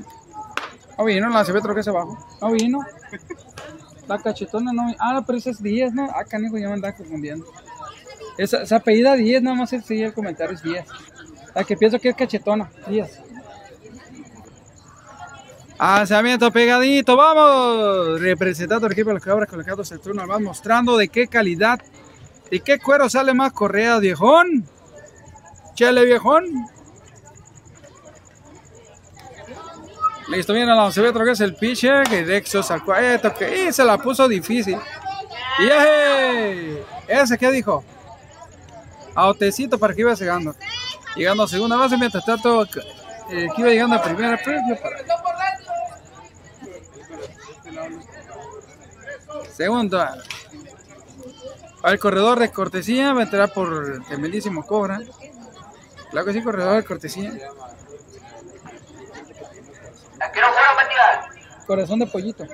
No vino, la se ve que abajo. No vino. La cachetona no. Ah, pero esa es 10, ¿no? Ah, canijo, ya me andaba confundiendo. Esa, esa apellida 10, nada más el seguir el comentario es 10. La que pienso que es cachetona, 10. Lanzamiento pegadito, vamos. Representando al equipo de los cabras colocados el turno, van mostrando de qué calidad, de qué cuero sale más correa, viejón. Chale, viejón. Listo, viene la se ve otro que es el pitcher, que Rexos al cuarto, que y se la puso difícil. Y ¡eh! ese que dijo, autecito para que iba llegando. Llegando a segunda base, mientras tanto, eh, que iba llegando a primera, para Segundo, al corredor de cortesía entrar por el bellísimo Cobra. Claro que sí, corredor de cortesía. Corazón de pollito.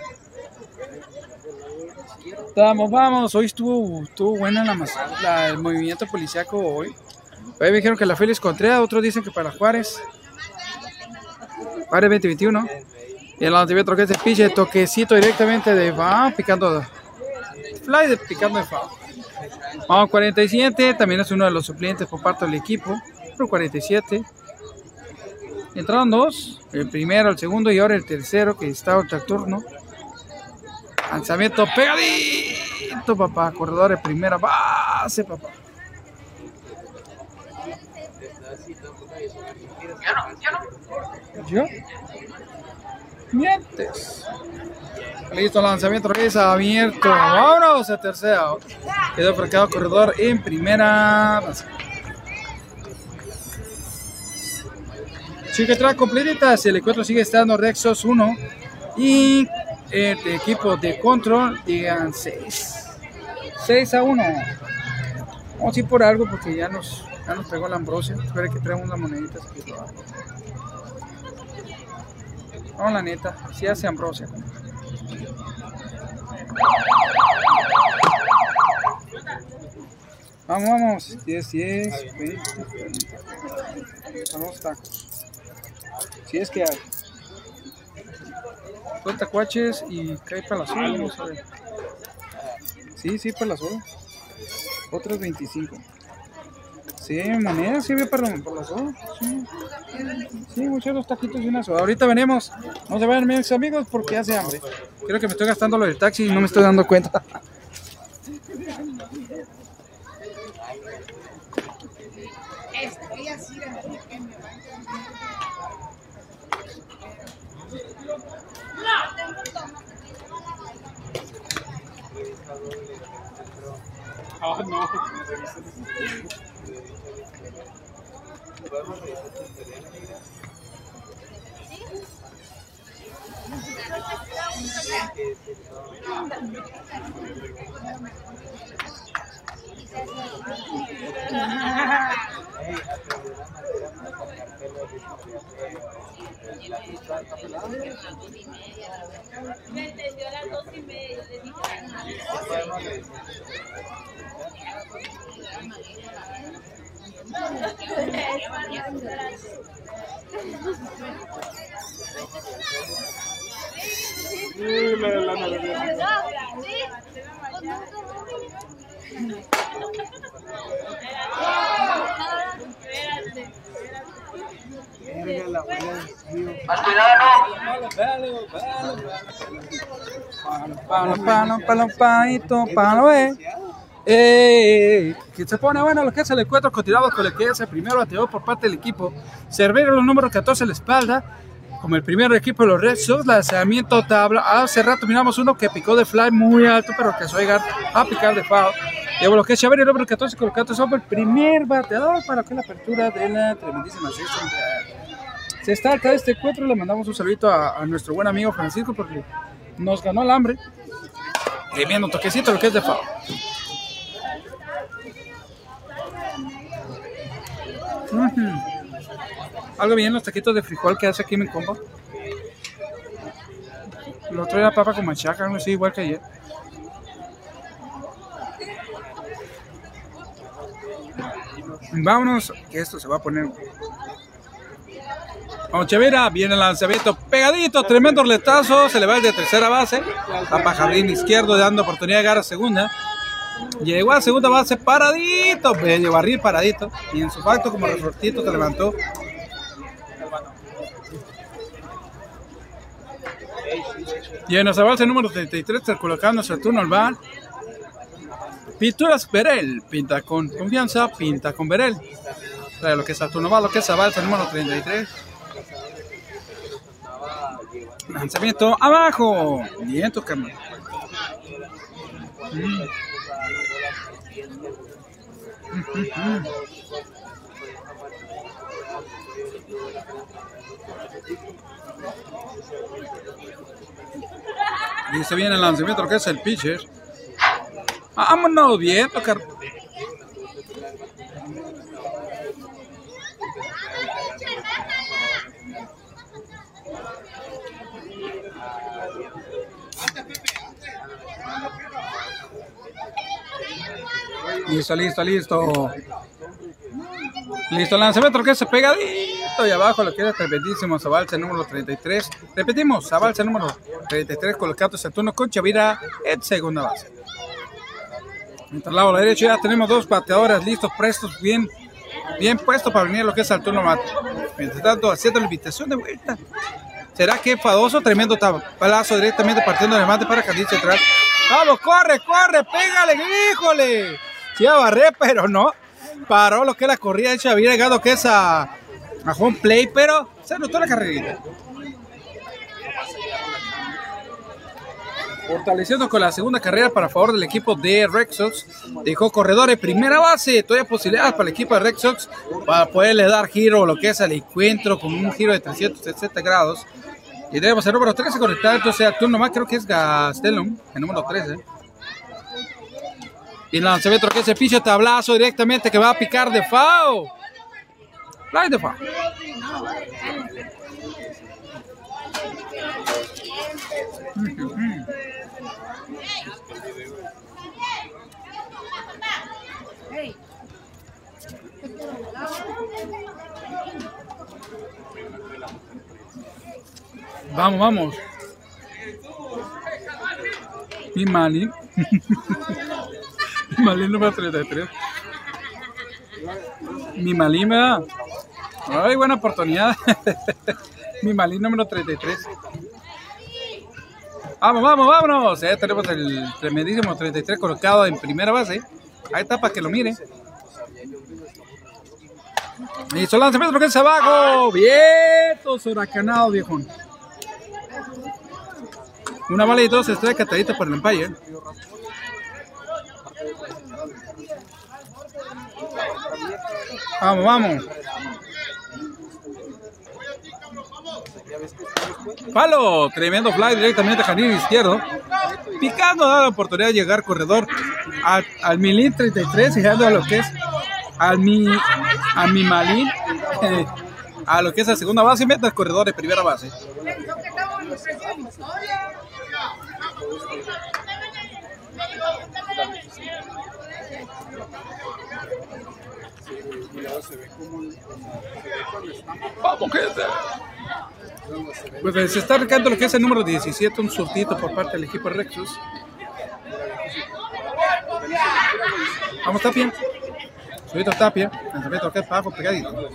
Vamos, vamos. Hoy estuvo, estuvo buena la, la- el movimiento policiaco hoy. Hoy me dijeron que la Félix Contreras, otros dicen que para Juárez. Juárez 2021. Y el es de piche, toquecito directamente de va picando. Fly de picando de foul. Vamos 47, también es uno de los suplentes por parte del equipo. Por 47. Entraron dos, el primero, el segundo y ahora el tercero que está otro turno. Lanzamiento pegadito, papá. Corredor de primera base, papá. Yo no, yo no. ¿Yo? Mientes. Listo, lanzamiento regresa abierto. Vámonos a tercera. Quedó fracado corredor en primera base. Sigue atrás completitas. El encuentro sigue estando Rexos 1 y el equipo de control llegan 6. 6 a 1. Vamos a ir por algo porque ya nos, ya nos pegó la ambrosia. Espera que traemos unas moneditas aquí. No, la neta, sí hace ambrosia. Vamos, vamos. 10, 10, 20, 30. Son los tacos. Si es que hay. Dos tacuaches y cae para la sola, vamos a ver. Sí, sí, para la sola. Otros 25. Sí, monedas, sí, ve para, para la soda. Sí, sí muchos dos taquitos y una soda. Ahorita venimos. No se vayan, mis amigos, porque hace hambre. Creo que me estoy gastando lo del taxi y no me estoy dando cuenta. Ah, no. Me entendió a las dos y media. Le dije, Más cuidado, Palo, palo, palo, palito, palo, eh. Que se pone bueno lo que es el encuentro continuado con el que es el primero bateador por parte del equipo. Cervero, los números 14 en la espalda. Como el primer equipo de los Red Sox, lanzamiento tabla. Hace rato miramos uno que picó de fly muy alto, pero que llegar a picar de foul. Llevo lo que es Xavier, el número 14 colocado sobre el primer bateador para que la apertura de la tremendísima sexta. Se está acá este encuentro, le mandamos un saludito a, nuestro buen amigo Francisco porque nos ganó el hambre. Y viendo toquecito lo que es de foul. Algo bien los taquitos de frijol que hace aquí mi compa. Lo otro era papa con machaca, algo así, igual que ayer. Vámonos, que esto se va a poner. Conchevera viene el lanzamiento pegadito, tremendo letazo, se le va el de tercera base, va para jardín izquierdo dando oportunidad de llegar a segunda. Llegó a segunda base paradito, medio barril paradito, y en su facto como resortito se levantó. Y en nuestra base número 33 está colocando Saturno al bar. Pinturas Berel, pinta con confianza, pinta con Berel. Trae lo que es Saturno va, lo que es Avalsa número 33. Lanzamiento abajo. Vientos, carnal. Mm. Y se viene el lanzamiento, que es el pitcher. Vámonos, bien, tocar. Listo, listo, listo. Listo, lanzamiento que se pegadito y abajo lo queda tremendísimo Zabalza número 33. Repetimos, Zabalza número 33 colocado Saturno con Chavira en segunda base. Mientras lado la derecha ya tenemos dos bateadores listos, prestos, bien, bien puestos para venir lo que es el turno mate. Mientras tanto, haciendo la invitación de vuelta. ¿Será que Fadoso? Tremendo palazo directamente partiendo del mate para Jardín Central. Vamos, corre, corre, pégale, híjole. Sí, a barrer, pero no. Paró lo que la corrida de Había llegado que es a, a home play, pero se notó la carrerita. Fortaleciendo con la segunda carrera para favor del equipo de Red Sox. Dejó corredores primera base. Todavía posibilidades para el equipo de Red Sox para poderle dar giro lo que es al encuentro con un giro de 360 grados. Y tenemos el número 13 conectado. Entonces, a turno más creo que es Gastelum, el número 13. Y lanzamiento que es el piso tablazo directamente que va a picar de FAO. Fly de FAO. Vamos, vamos. Mi Malin. Mi Malin número 33. Mi Malin me da. Ay, buena oportunidad. Mi Malin número 33. Vamos, vamos, vámonos. Ya tenemos el tremendísimo 33 colocado en primera base. Ahí está para que lo miren. Y su lanzamiento que es abajo. Vientos huracanados, viejón. Una bala y dos estrellas catadita por el Empire. Vamos, vamos. Palo, tremendo fly directamente a jardín izquierdo. Picando, da la oportunidad de llegar corredor al, al Milín 33, llegando a lo que es al mi, a mi Malín, a lo que es la segunda base y mete al corredor de primera base. Vamos, gente. Pues se está marcando lo que es el número 17, un surtito por parte del equipo Rexus. Vamos, Tapia. Solito Tapia. Lanzamiento que abajo, pegadito.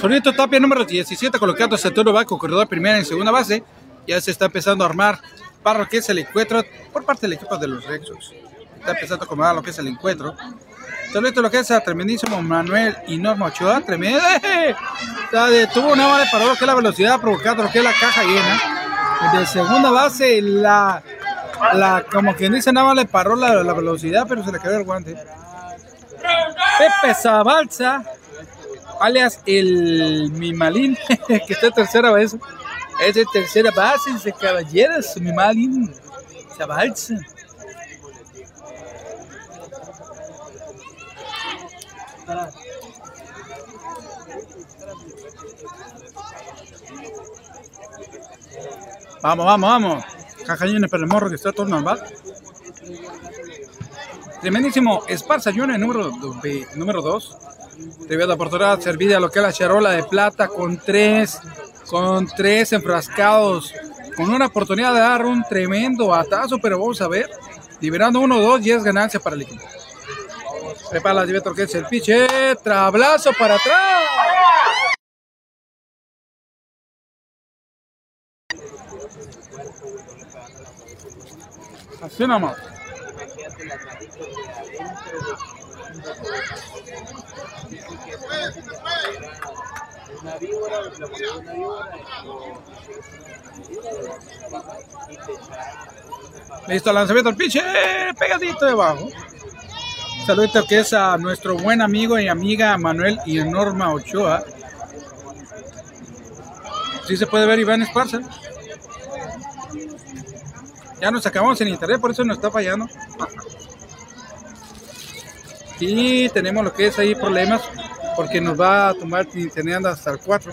Solito Tapia, número 17, colocando Saturno Baco, corredor primera y segunda base. Ya se está empezando a armar para lo que es el encuentro por parte del equipo de los Rexus. Está empezando a acomodar lo que es el encuentro. Solito lo que es a tremendísimo Manuel y Norma Ochoa, tremendo. Tuvo una bala para lo que es la velocidad provocando lo que es la caja llena. De segunda base, la, la como quien dice, nada más le paró la, la velocidad, pero se le quedó el guante. Pepe Zabalza, alias el Mimalín, que está tercera base. Es de tercera base, dice caballeros, Mimalín Zabalza. Vamos, vamos, vamos. Cajañones para el morro que está torno al bat. Tremendísimo Esparza Junior, número 2. Número dos. Tremenda oportunidad servida lo que es la charola de plata con tres, con tres enfrascados. Con una oportunidad de dar un tremendo batazo, pero vamos a ver. Liberando uno, dos y es ganancia para el equipo. Prepara la Divetro que es el piche. Trablazo para atrás. Así nomás. Listo, lanzamiento al piche, pegadito debajo. Saludito que es a nuestro buen amigo y amiga Manuel y Norma Ochoa. Sí se puede ver Iván Esparza. Ya nos acabamos en internet, por eso nos está fallando. Y tenemos lo que es ahí problemas, porque nos va a tomar internet hasta el 4.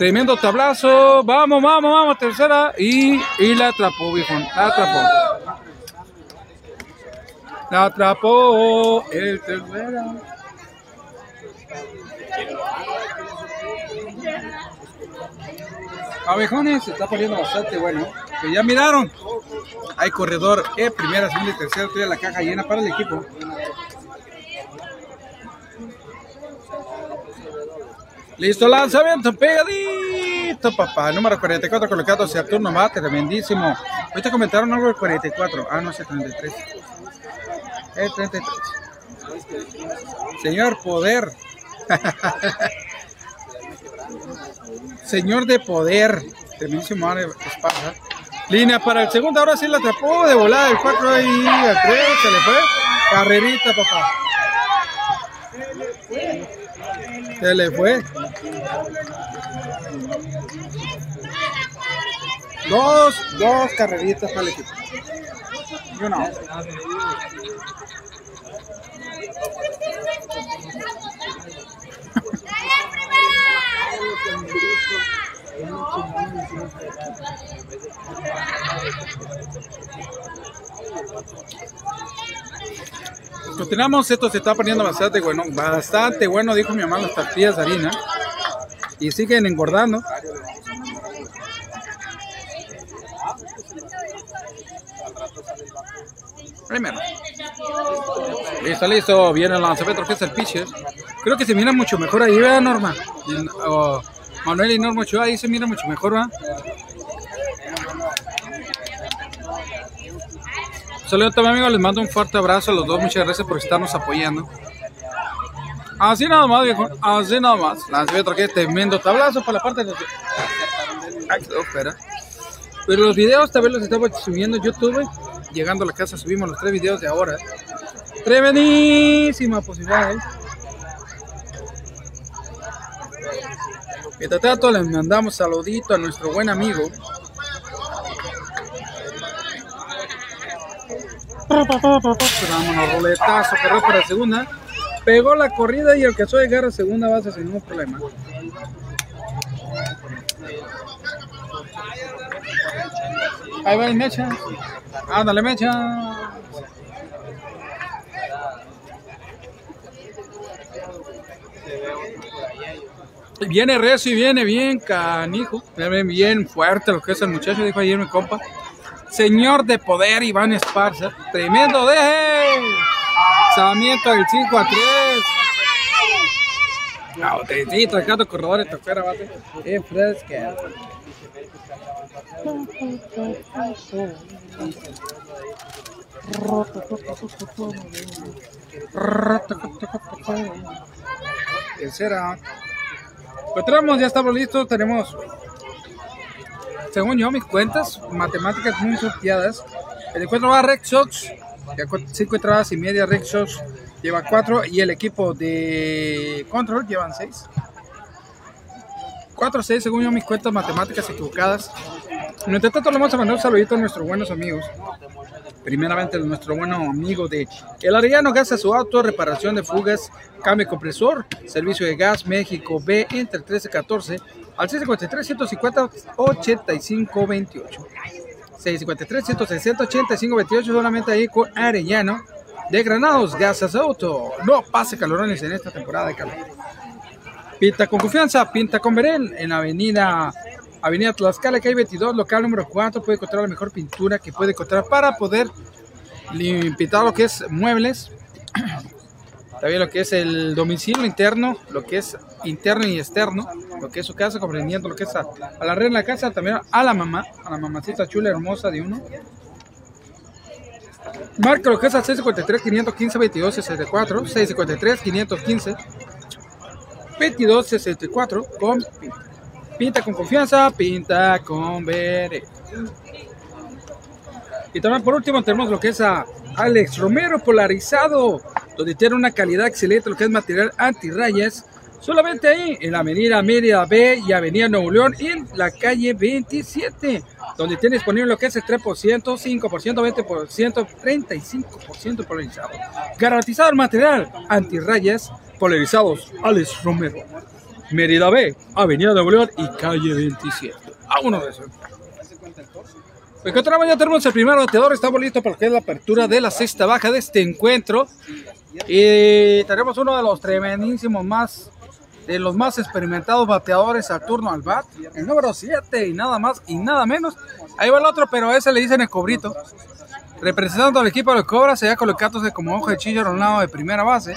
Tremendo tablazo. Vamos, vamos, vamos. Tercera. Y, y la atrapó, viejo. La atrapó. La atrapó. El tercera. Abejones se está poniendo bastante bueno. Que ya miraron. Hay corredor E, primera, segunda y tercera. Toda la caja llena para el equipo. Listo, lanzamiento, pegadito, papá. Número 44 colocado hacia turno mate, tremendísimo. Ahorita comentaron algo del 44. Ah, no, es el 33. El 33. Señor Poder. Señor de Poder. Tremendísimo Esparza. Línea para el segundo, ahora sí la atrapó de volada el 4 ahí al 3, se le fue. Carrerita, papá. Se le fue. Dos, dos carreritas para el equipo. Y una out. Continuamos, esto se está poniendo bastante bueno, bastante bueno, dijo mi mamá, las tortillas de harina. Y siguen engordando. Primero. Listo, listo. Viene el lanzamiento que es el pitcher. Creo que se mira mucho mejor ahí, ¿verdad, Norma? Manuel y Norma Ochoa, ahí se mira mucho mejor, ¿verdad? Saludos también amigos, les mando un fuerte abrazo a los dos, muchas gracias por estarnos apoyando. Así nada más, viejo, así nada más. Lanzamiento que es tremendo tablazo por la parte de. Ay, espera. Pero los videos también los estamos subiendo en YouTube. Llegando a la casa subimos los tres videos de ahora. Tremendísima posibilidad, ¿eh? Mientras tanto, les mandamos saludito a nuestro buen amigo. Vámonos, roletazo, corrió para segunda. Pegó la corrida y alcanzó a llegar a segunda base sin ningún problema. Ahí va el mecha. Ándale, mecha. Viene recio y viene bien canijo. Bien fuerte lo que es el muchacho, dijo ayer mi compa. Señor de poder, Iván Esparza. Tremendo deje. Lanzamiento del 5 a 3. Autentito, sacando corredores, toquera, bate. Es fresca. Tercera. Encontramos, ya estamos listos. Tenemos, según yo, mis cuentas, matemáticas muy sorteadas. El encuentro va a Red Sox, ya cu- cinco entradas y media. Red Sox lleva cuatro y el equipo de Control llevan seis. 4 6, según yo, mis cuentas matemáticas equivocadas. Mientras tanto, le vamos a mandar un saludito a nuestros buenos amigos. Primeramente, nuestro bueno amigo de El Arellano Gas su auto, reparación de fugas, cambio de compresor, servicio de gas México B entre el 1314 al 653 150 85 28. 653 160 85 28 solamente ahí con Arellano de Granados Gasas Auto. No pase calorones en esta temporada de calor. Pinta con confianza, pinta con Berel en Avenida Avenida Tlaxcala, hay 22, local número 4. Puede encontrar la mejor pintura que puede encontrar para poder pintar lo que es muebles. También lo que es el domicilio interno, lo que es interno y externo, lo que es su casa, comprendiendo lo que es a, a la reina de la casa, también a la mamá, a la mamacita chula, hermosa de uno. Marca lo que es al 653 515 22 64, 653 515 22 64 con pinta. Pinta con confianza, pinta con Bere. Y también por último tenemos lo que es a Alex Romero polarizado, donde tiene una calidad excelente, lo que es material antirrayas. Solamente ahí, en la avenida Mérida B y avenida Nuevo León y en la calle 27, donde tiene disponible lo que es el 3%, 5%, 20%, 35% polarizado. Garantizado el material antirrayas polarizados. Alex Romero. Mérida B, Avenida Nuevo León y calle 27. Vámonos de eso. Pues que otra vez ya tenemos el primer bateador, estamos listos para que la apertura de la sexta baja de este encuentro. Y tenemos uno de los tremendísimos más, de los más experimentados bateadores al turno al bat, el número 7 y nada más y nada menos. Ahí va el otro, pero a ese le dicen el cobrito. Representando al equipo de los Cobras, se ha colocándose como ojo de chillo a un lado de primera base.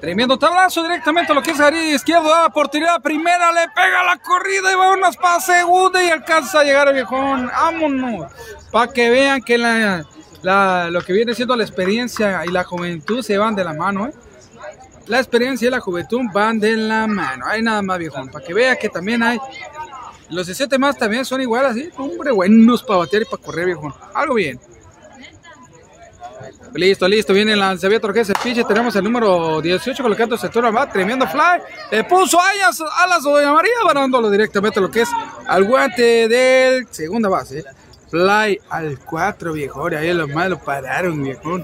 Tremendo tablazo directamente lo que es Ari izquierdo, da la oportunidad primera, le pega la corrida y va unas para segunda y alcanza a llegar el viejón. Vámonos. Para que vean que la, la- lo que viene siendo la experiencia y la juventud se van de la mano, ¿eh? La experiencia y la juventud van de la mano. Hay nada más, viejón. Para que vea que también hay. Los 17 más también son igual así. Hombre, buenos para batear y para correr, viejón. Algo bien. Listo, listo, viene el lanzamiento que es el pitch. Tenemos el número 18 colocando sector va, tremendo fly. Le puso alas, alas a Doña María, ganándolo directamente lo que es al guante del segunda base. Fly al 4, viejo. Ahí los malos pararon, viejo.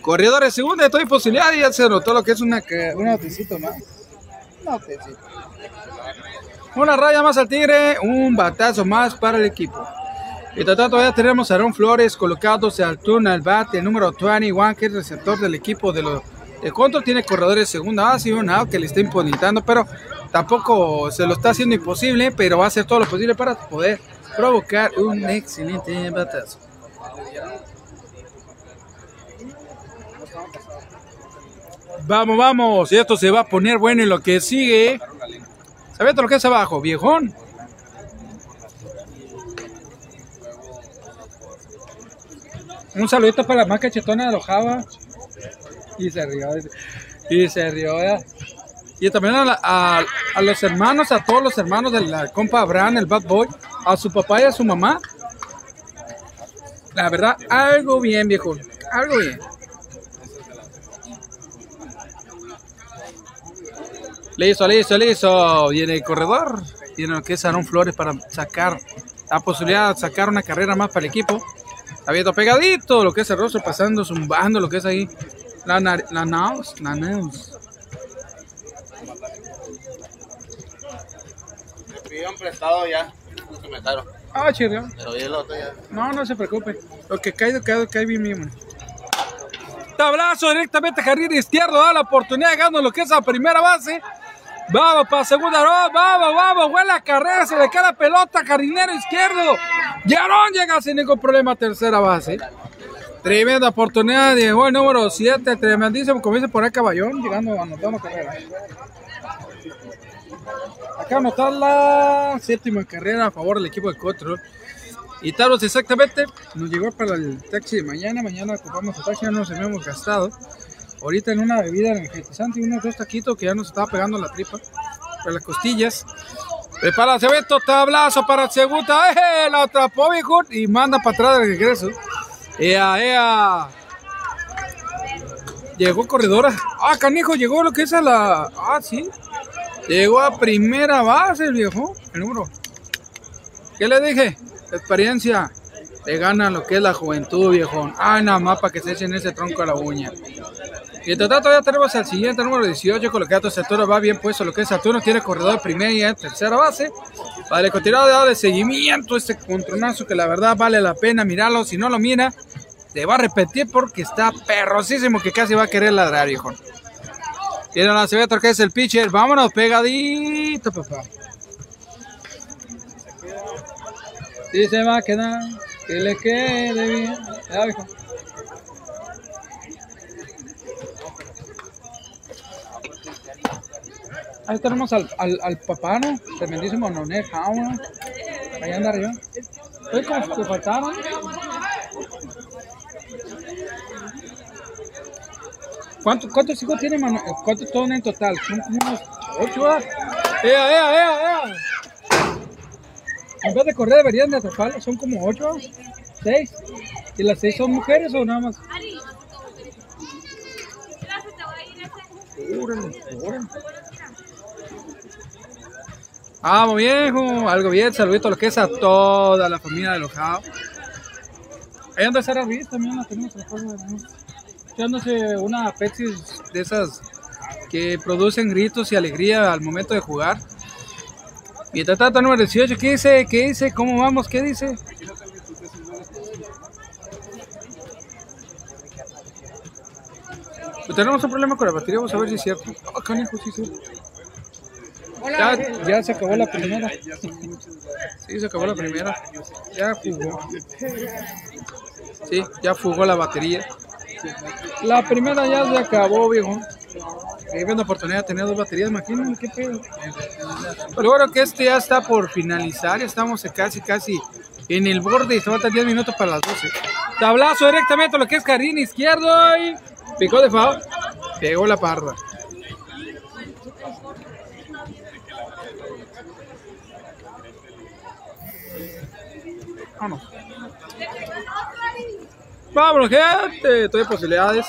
Corredores segunda, estoy posibilidad y ya se notó lo que es una, un notecito más. Notecito. Una raya más al tigre, un batazo más para el equipo. Y tanto todavía tenemos a Aaron Flores colocándose al turno al bate, el número 21, que es receptor del equipo de los de control. Tiene corredores de segunda base y un out que le está imponiendo, pero tampoco se lo está haciendo imposible, pero va a hacer todo lo posible para poder provocar un excelente batazo. Vamos, vamos, esto se va a poner bueno en lo que sigue. ¿Sabes lo que es abajo, viejón? Un saludito para la más cachetona de los Java. Y se rió. Y se rió. Y también a, la- a- a los hermanos, a todos los hermanos del la compa Abraham, el bad boy, a su papá y a su mamá. La verdad, algo bien, viejo. Algo bien. Listo, listo, listo. Viene el corredor. Tiene lo que es Aaron Flores para sacar la posibilidad de sacar una carrera más para el equipo. Viendo pegadito lo que es el rostro, pasando, zumbando lo que es ahí. La, la nose, la pidieron prestado ya. Se me caro. Ah, chido. Pero hoy el otro ya. No, no se preocupe. Lo que cae, cae, cae bien mismo. Tablazo directamente jardín izquierdo, da la oportunidad ganando lo que es la primera base. Vamos para segunda, no, vamos, vamos, buena carrera, se le queda la pelota, jardinero izquierdo. Yarón llega sin ningún problema a tercera base. Tremenda oportunidad, llegó el número 7, tremendísimo, como dice por acá Caballón, llegando, anotando carrera. Acá anotar la séptima carrera a favor del equipo de Control. Y Taros exactamente nos llegó para el taxi de mañana. Mañana ocupamos el taxi, ya nos hemos gastado. Ahorita en una bebida energizante y unos dos taquitos que ya nos estaba pegando la tripa, para las costillas. Prepara el evento, tablazo para el segunda. ¡Eh! La atrapó, viejo. Y manda para atrás de regreso. ¡Ea, ea! Llegó corredora. Ah, canijo, llegó lo que es a la. Ah, sí. Llegó a primera base el viejo. El número. ¿Qué le dije? Experiencia. Le gana lo que es la juventud, viejón. Ay, nada más para que se echen ese tronco a la uña. Y entre tanto ya tenemos al siguiente número 18 colocado Saturno va bien puesto lo que es Saturno tiene corredor primera y tercera base vale continuar de seguimiento este contronazo que la verdad vale la pena mirarlo si no lo mira te va a repetir porque está perrosísimo que casi va a querer ladrar viejo tiene la cebeta que es el pitcher vámonos pegadito papá y se va a quedar que le quede bien ya viejo Ahí tenemos al, al, al papá, ¿no? Tremendísimo Noné Jauna. Ahí anda arriba. Oye, como que faltaban. ¿Cuántos, ¿Cuántos hijos tiene, mano? ¿Cuántos son en total? Ocho. ¡Ea, ea, ea, ea! En vez de correr deberían de atraparlo. Son como ocho, seis. ¿Y las seis son mujeres o nada más? Vamos viejo, algo bien, saludito a lo que es a toda la familia de los Jao. Ahí anda Sara Ruiz también, la tenemos a Echándose una Pepsi de esas que producen gritos y alegría al momento de jugar. Y tata número 18, ¿qué dice? ¿Qué dice? ¿Cómo vamos? ¿Qué dice? Pues tenemos un problema con la batería, vamos a ver si es cierto. Ah, canijo, sí, sí. Ya, ya se acabó la primera. Sí, se acabó la primera. Ya jugó. Sí, ya fugó la batería. La primera ya se acabó, viejo. Ahí viendo oportunidad de tener dos baterías, imagínense qué pedo. Pero bueno, que este ya está por finalizar. Estamos casi, casi en el borde y se faltan 10 minutos para las 12. Tablazo directamente a lo que es jardín izquierdo y picó de foul. Pegó la parda. Vámonos. Vámonos, gente. Todavía posibilidades.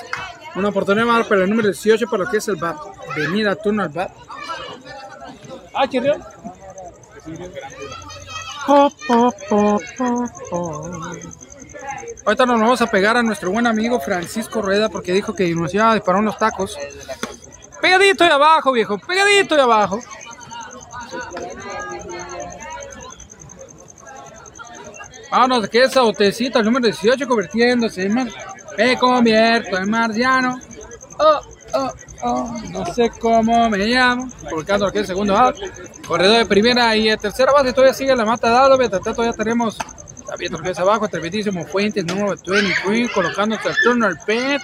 Una oportunidad más para el número 18 para lo que es el bat. Venida turno al bat. Ah, chirrió. Ahorita nos vamos a pegar a nuestro buen amigo Francisco Rueda porque dijo que nos iba a disparar unos tacos. Pegadito y abajo, viejo. Pegadito y abajo. Vámonos, que esa botecita, el número 18, convirtiéndose en mar... Me convierto en marciano. Oh, oh, oh, no sé cómo me llamo. Colocando es el segundo out. Corredor de primera y de tercera base todavía sigue la mata dado. Mientras tanto ya tenemos también lo que es abajo, tremendísimo Fuentes, número 23, colocando el turno al pet.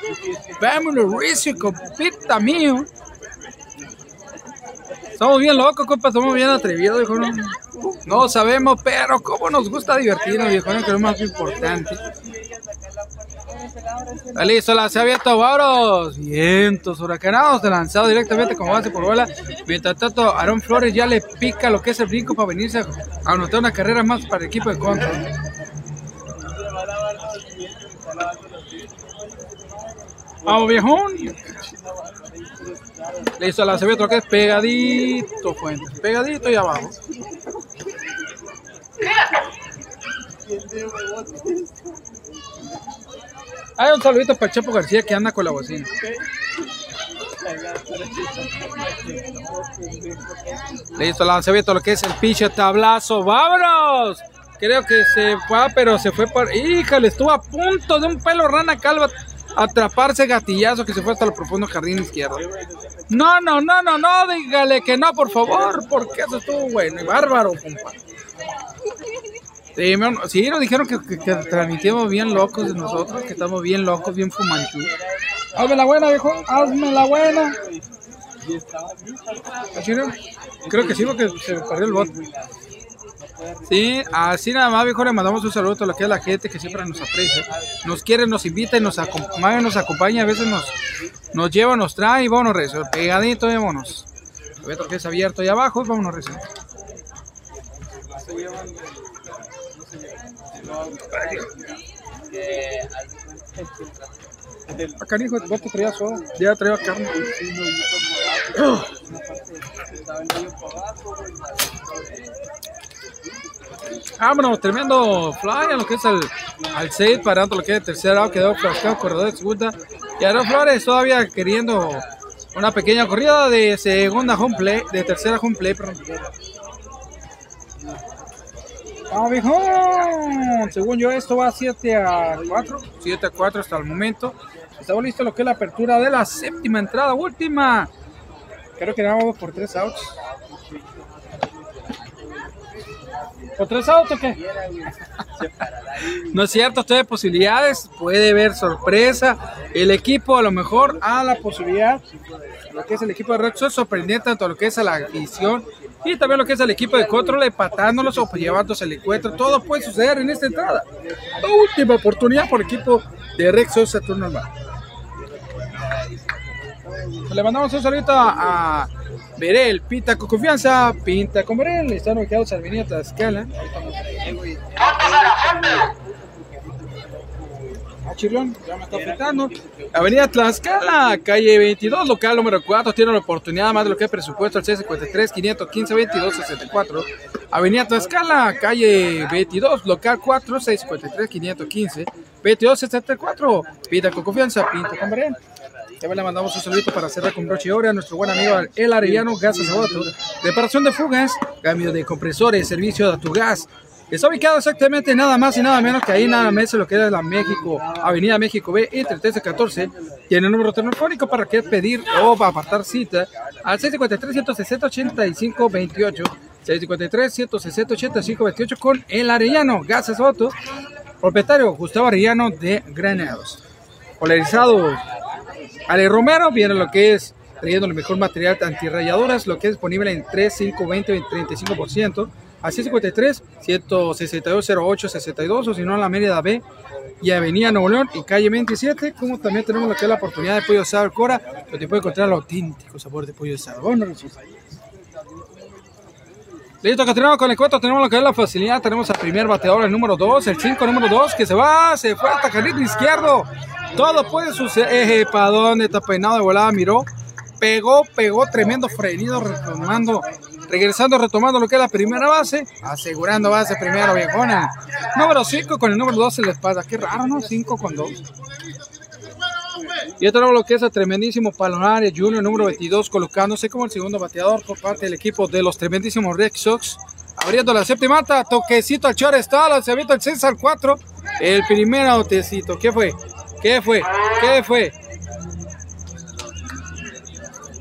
Vámonos, Rizzo, compita mío. Estamos bien locos, compa, estamos bien atrevidos, viejo. No, no sabemos, pero cómo nos gusta divertirnos, viejo, que es lo más importante. Está listo, la se ha abierto, vámonos. Vientos huracanados, lanzado directamente como base por bola. Mientras tanto, Aaron Flores ya le pica lo que es el brinco para venirse a anotar una carrera más para el equipo de contra. Vamos, viejón. La se ve otro que es pegadito, Fuentes. Pegadito y abajo. Hay un saludito para el Chapo García que anda con la bocina. Listo, lanzamiento, lo que es el pinche tablazo. ¡Vámonos! Creo que se fue, pero se fue por. ¡Híjole! Estuvo a punto de un pelo rana calva atraparse gatillazo que se fue hasta el profundo jardín izquierdo. No, no, no, no, no, dígale que no, por favor, porque eso estuvo bueno y bárbaro, compa. Sí, sí, nos dijeron que, que, transmitimos bien locos de nosotros, que estamos bien locos, bien fumanchú. Hazme la buena, viejo, hazme la buena. Creo que sí, porque se perdió el bot. Sí, así nada más, viejo, le mandamos un saludo a lo que es la gente que siempre nos aprecia. Nos quiere, nos invita y nos acompaña, nos acompaña, a veces nos, nos lleva, nos trae y vámonos, rezo. Pegadito, y vámonos. Otro que es abierto ahí abajo y vámonos, rezo. Acá, hijo, vos te traías solo. Ya traía carne. Vámonos, tremendo fly a lo que es el, al 6, parando lo que es el tercer lado, quedó frascado, corredor de segunda. Y Aaron Flores todavía queriendo una pequeña corrida de segunda home play, de tercera home play, perdón. Viejón. Según yo, esto va 7 a 4. 7 a 4 hasta el momento. Estamos listos lo que es la apertura de la séptima entrada, última. Creo que vamos por 3 outs. ¿Por 3 outs o qué? No es cierto, usted posibilidades, puede ver sorpresa. El equipo a lo mejor a la posibilidad, lo que es el equipo de Red sorprender tanto lo que es a la afición y también lo que es el equipo de control, empatándolos o llevándose el encuentro. Todo puede suceder en esta entrada. La última oportunidad por equipo de Red Sox a turno normal. Le mandamos un saludito a, Berel, Pinta con confianza, Pinta con Berel, están ubicados en Avenida Tlaxcala. Ah, chirlón, ya me está afectando. Avenida Tlaxcala, calle 22, local número 4, tiene la oportunidad más de lo que es presupuesto al C53 515 22 64. Avenida Tlaxcala, calle 22, local 4, 653 515 22 64. Pinta con confianza, Pinta con Berel. Ya le mandamos un saludito para cerrar con broche oro a nuestro buen amigo El Arellano Gas Sabato. Reparación de fugas, cambio de compresores, servicio de tu gas. Está ubicado exactamente nada más y nada menos que ahí nada más lo que es la México, Avenida México B, entre 13 y 14. Tiene el número telefónico para que pedir o para apartar cita al 653-160-8528. 653-160-8528 con El Arellano Gas Sabato, propietario Gustavo Arellano de Granados. Polarizado Ale Romero viene lo que es trayendo el mejor material antirrayadoras, lo que es disponible en 3, 5, 20, 35%, a 653, 162, 08, 62, o si no en la Mérida B y Avenida Nuevo León y calle 27, como también tenemos lo que es la oportunidad de pollo asado Cora, donde puede encontrar el auténtico sabor de pollo asado. Bueno, Listo, tenemos con el cuento, tenemos lo que es la facilidad, tenemos al primer bateador, el número 2, el 5, número 2, que se va, se fue hasta carril izquierdo. Todo puede suceder. Eje, ¿para dónde está peinado de volada? Miró. Pegó, pegó tremendo frenido, retomando, regresando, retomando lo que es la primera base, asegurando base primero, viejona. Número 5 con el número 2 en la espalda. Qué raro, ¿no? 5 con 2. Y tenemos lo que es el tremendísimo Palonares Junior, número 22, colocándose como el segundo bateador por parte del equipo de los tremendísimos Red Sox. Abriendo la séptima, toquecito al shortstop, lanzamiento al 6 al 4. El primer autecito, ¿qué fue? ¿Qué fue? ¿Qué fue?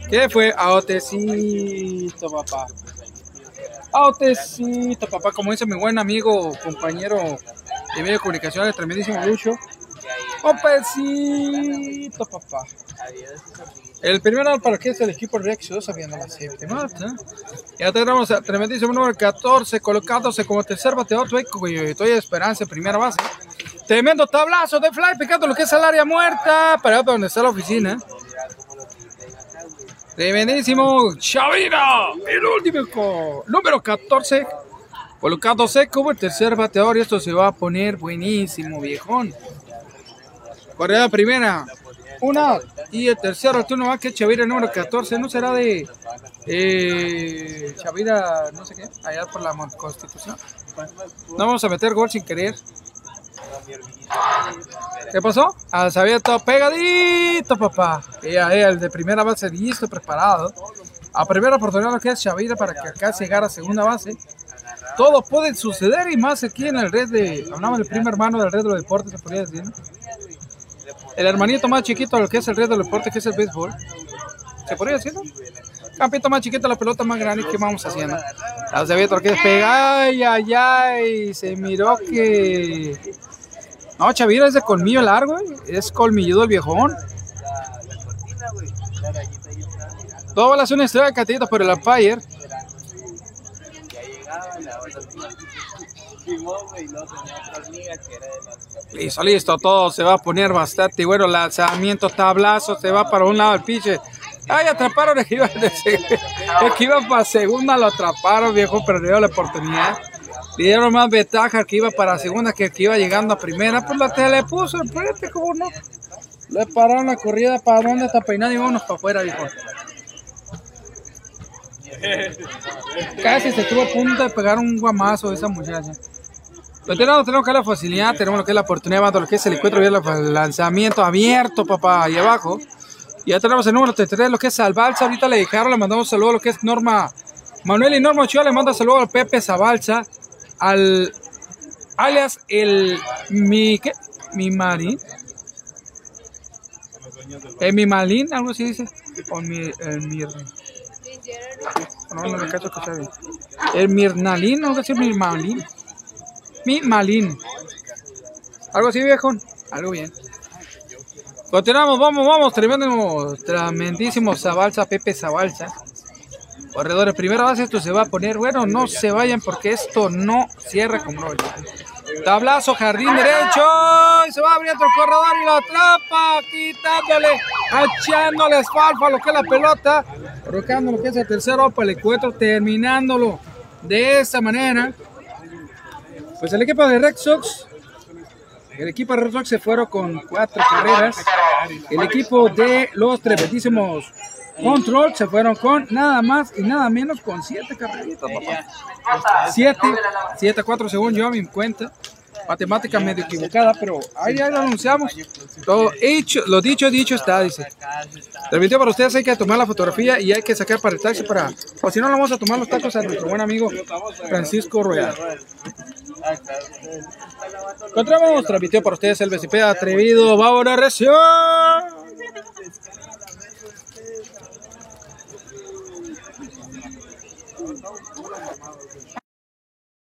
¿Qué fue? Autecito, papá. Autecito, papá. Como dice mi buen amigo, compañero de medio de comunicación, el tremendísimo Lucho. Autecito, papá. El primero para que es el equipo Rexo, sabiendo la séptima. Ya tenemos el tremendísimo número 14, colocándose como tercer bateador. Estoy esperanza primera base. Tremendo tablazo de fly, picando lo que es el área muerta. Para donde está la oficina. Tremendísimo Chavira, el último número 14. Colocándose como el tercer bateador. Y esto se va a poner buenísimo, viejón. Correa primera. Una. Y el tercero turno va que Chavira número 14. No será de eh, Chavira, no sé qué, allá por la Constitución. No vamos a meter gol sin querer. ¿Qué pasó? Ah, se había todo pegadito, papá. El de primera base listo, preparado. A primera oportunidad lo que es Chavira para que acá llegara a segunda base. Todo puede suceder y más aquí en el red de. Hablamos del primer hermano del red de los deportes, se podría decir. El hermanito más chiquito lo que es el red de los deportes, que es el béisbol. ¿Se podría decir? No? Campito más chiquito, la pelota más grande, ¿qué vamos haciendo? La se había que despega. Ay, ay, ay. Se miró que. No, Chavira es de colmillo largo, es colmilludo el viejón. Dos balas una estrella catita por el umpire. Listo, listo, todo se va a poner bastante bueno. Lanzamiento, tablazo, se va para un lado el piche. Ay, atraparon el que iba para segunda, lo atraparon, viejo, perdió la oportunidad. Le dieron más ventaja que iba para segunda que iba llegando a primera. Pues la te le puso el frente, como no. Le pararon la corrida para dónde está peinado y vámonos para afuera, viejo. Casi se estuvo a punto de pegar un guamazo esa muchacha. Lo tenemos, tenemos que la facilidad, tenemos lo que es la oportunidad, mando lo que es el encuentro, el lanzamiento abierto, papá, ahí abajo. Y ya tenemos el número 33, lo que es Albalza. Ahorita le dejaron, le mandamos saludos a lo que es Norma Manuel y Norma Ochoa. Le manda saludos al Pepe Zabalza, al alias el mi, ¿qué? Mi Marín. El mi Malín, algo así dice. O mi, el mir. No, no me cacho que. El Mirnalín, algo así, mi Malín. Mi Malín. Algo así, viejo. Algo bien. Continuamos, vamos, vamos. Tremendo, tremendísimo Zabalza, Pepe Zabalza. Corredores, primera base, esto se va a poner. Bueno, no se vayan porque esto no cierra como no. Tablazo, jardín derecho. Y se va abriendo el corredor y lo atrapa. Quitándole, echándole asfalto a lo que es la pelota. Colocando lo que es el tercero para el encuentro, terminándolo de esta manera. Pues el equipo de Red Sox el equipo de Red Sox se fueron con cuatro carreras. El equipo de los tremendísimos Control se fueron con nada más y nada menos con siete carreritas, papá. Siete, siete a cuatro según yo a mi cuenta. Matemática medio equivocada, pero ahí ya lo anunciamos. Todo hecho, lo dicho, dicho está, dice. Transmitió para ustedes, hay que tomar la fotografía y hay que sacar para el taxi para... O si no, le vamos a tomar los tacos a nuestro buen amigo Francisco Royal. Encontramos, transmitió para ustedes el BCP atrevido, va a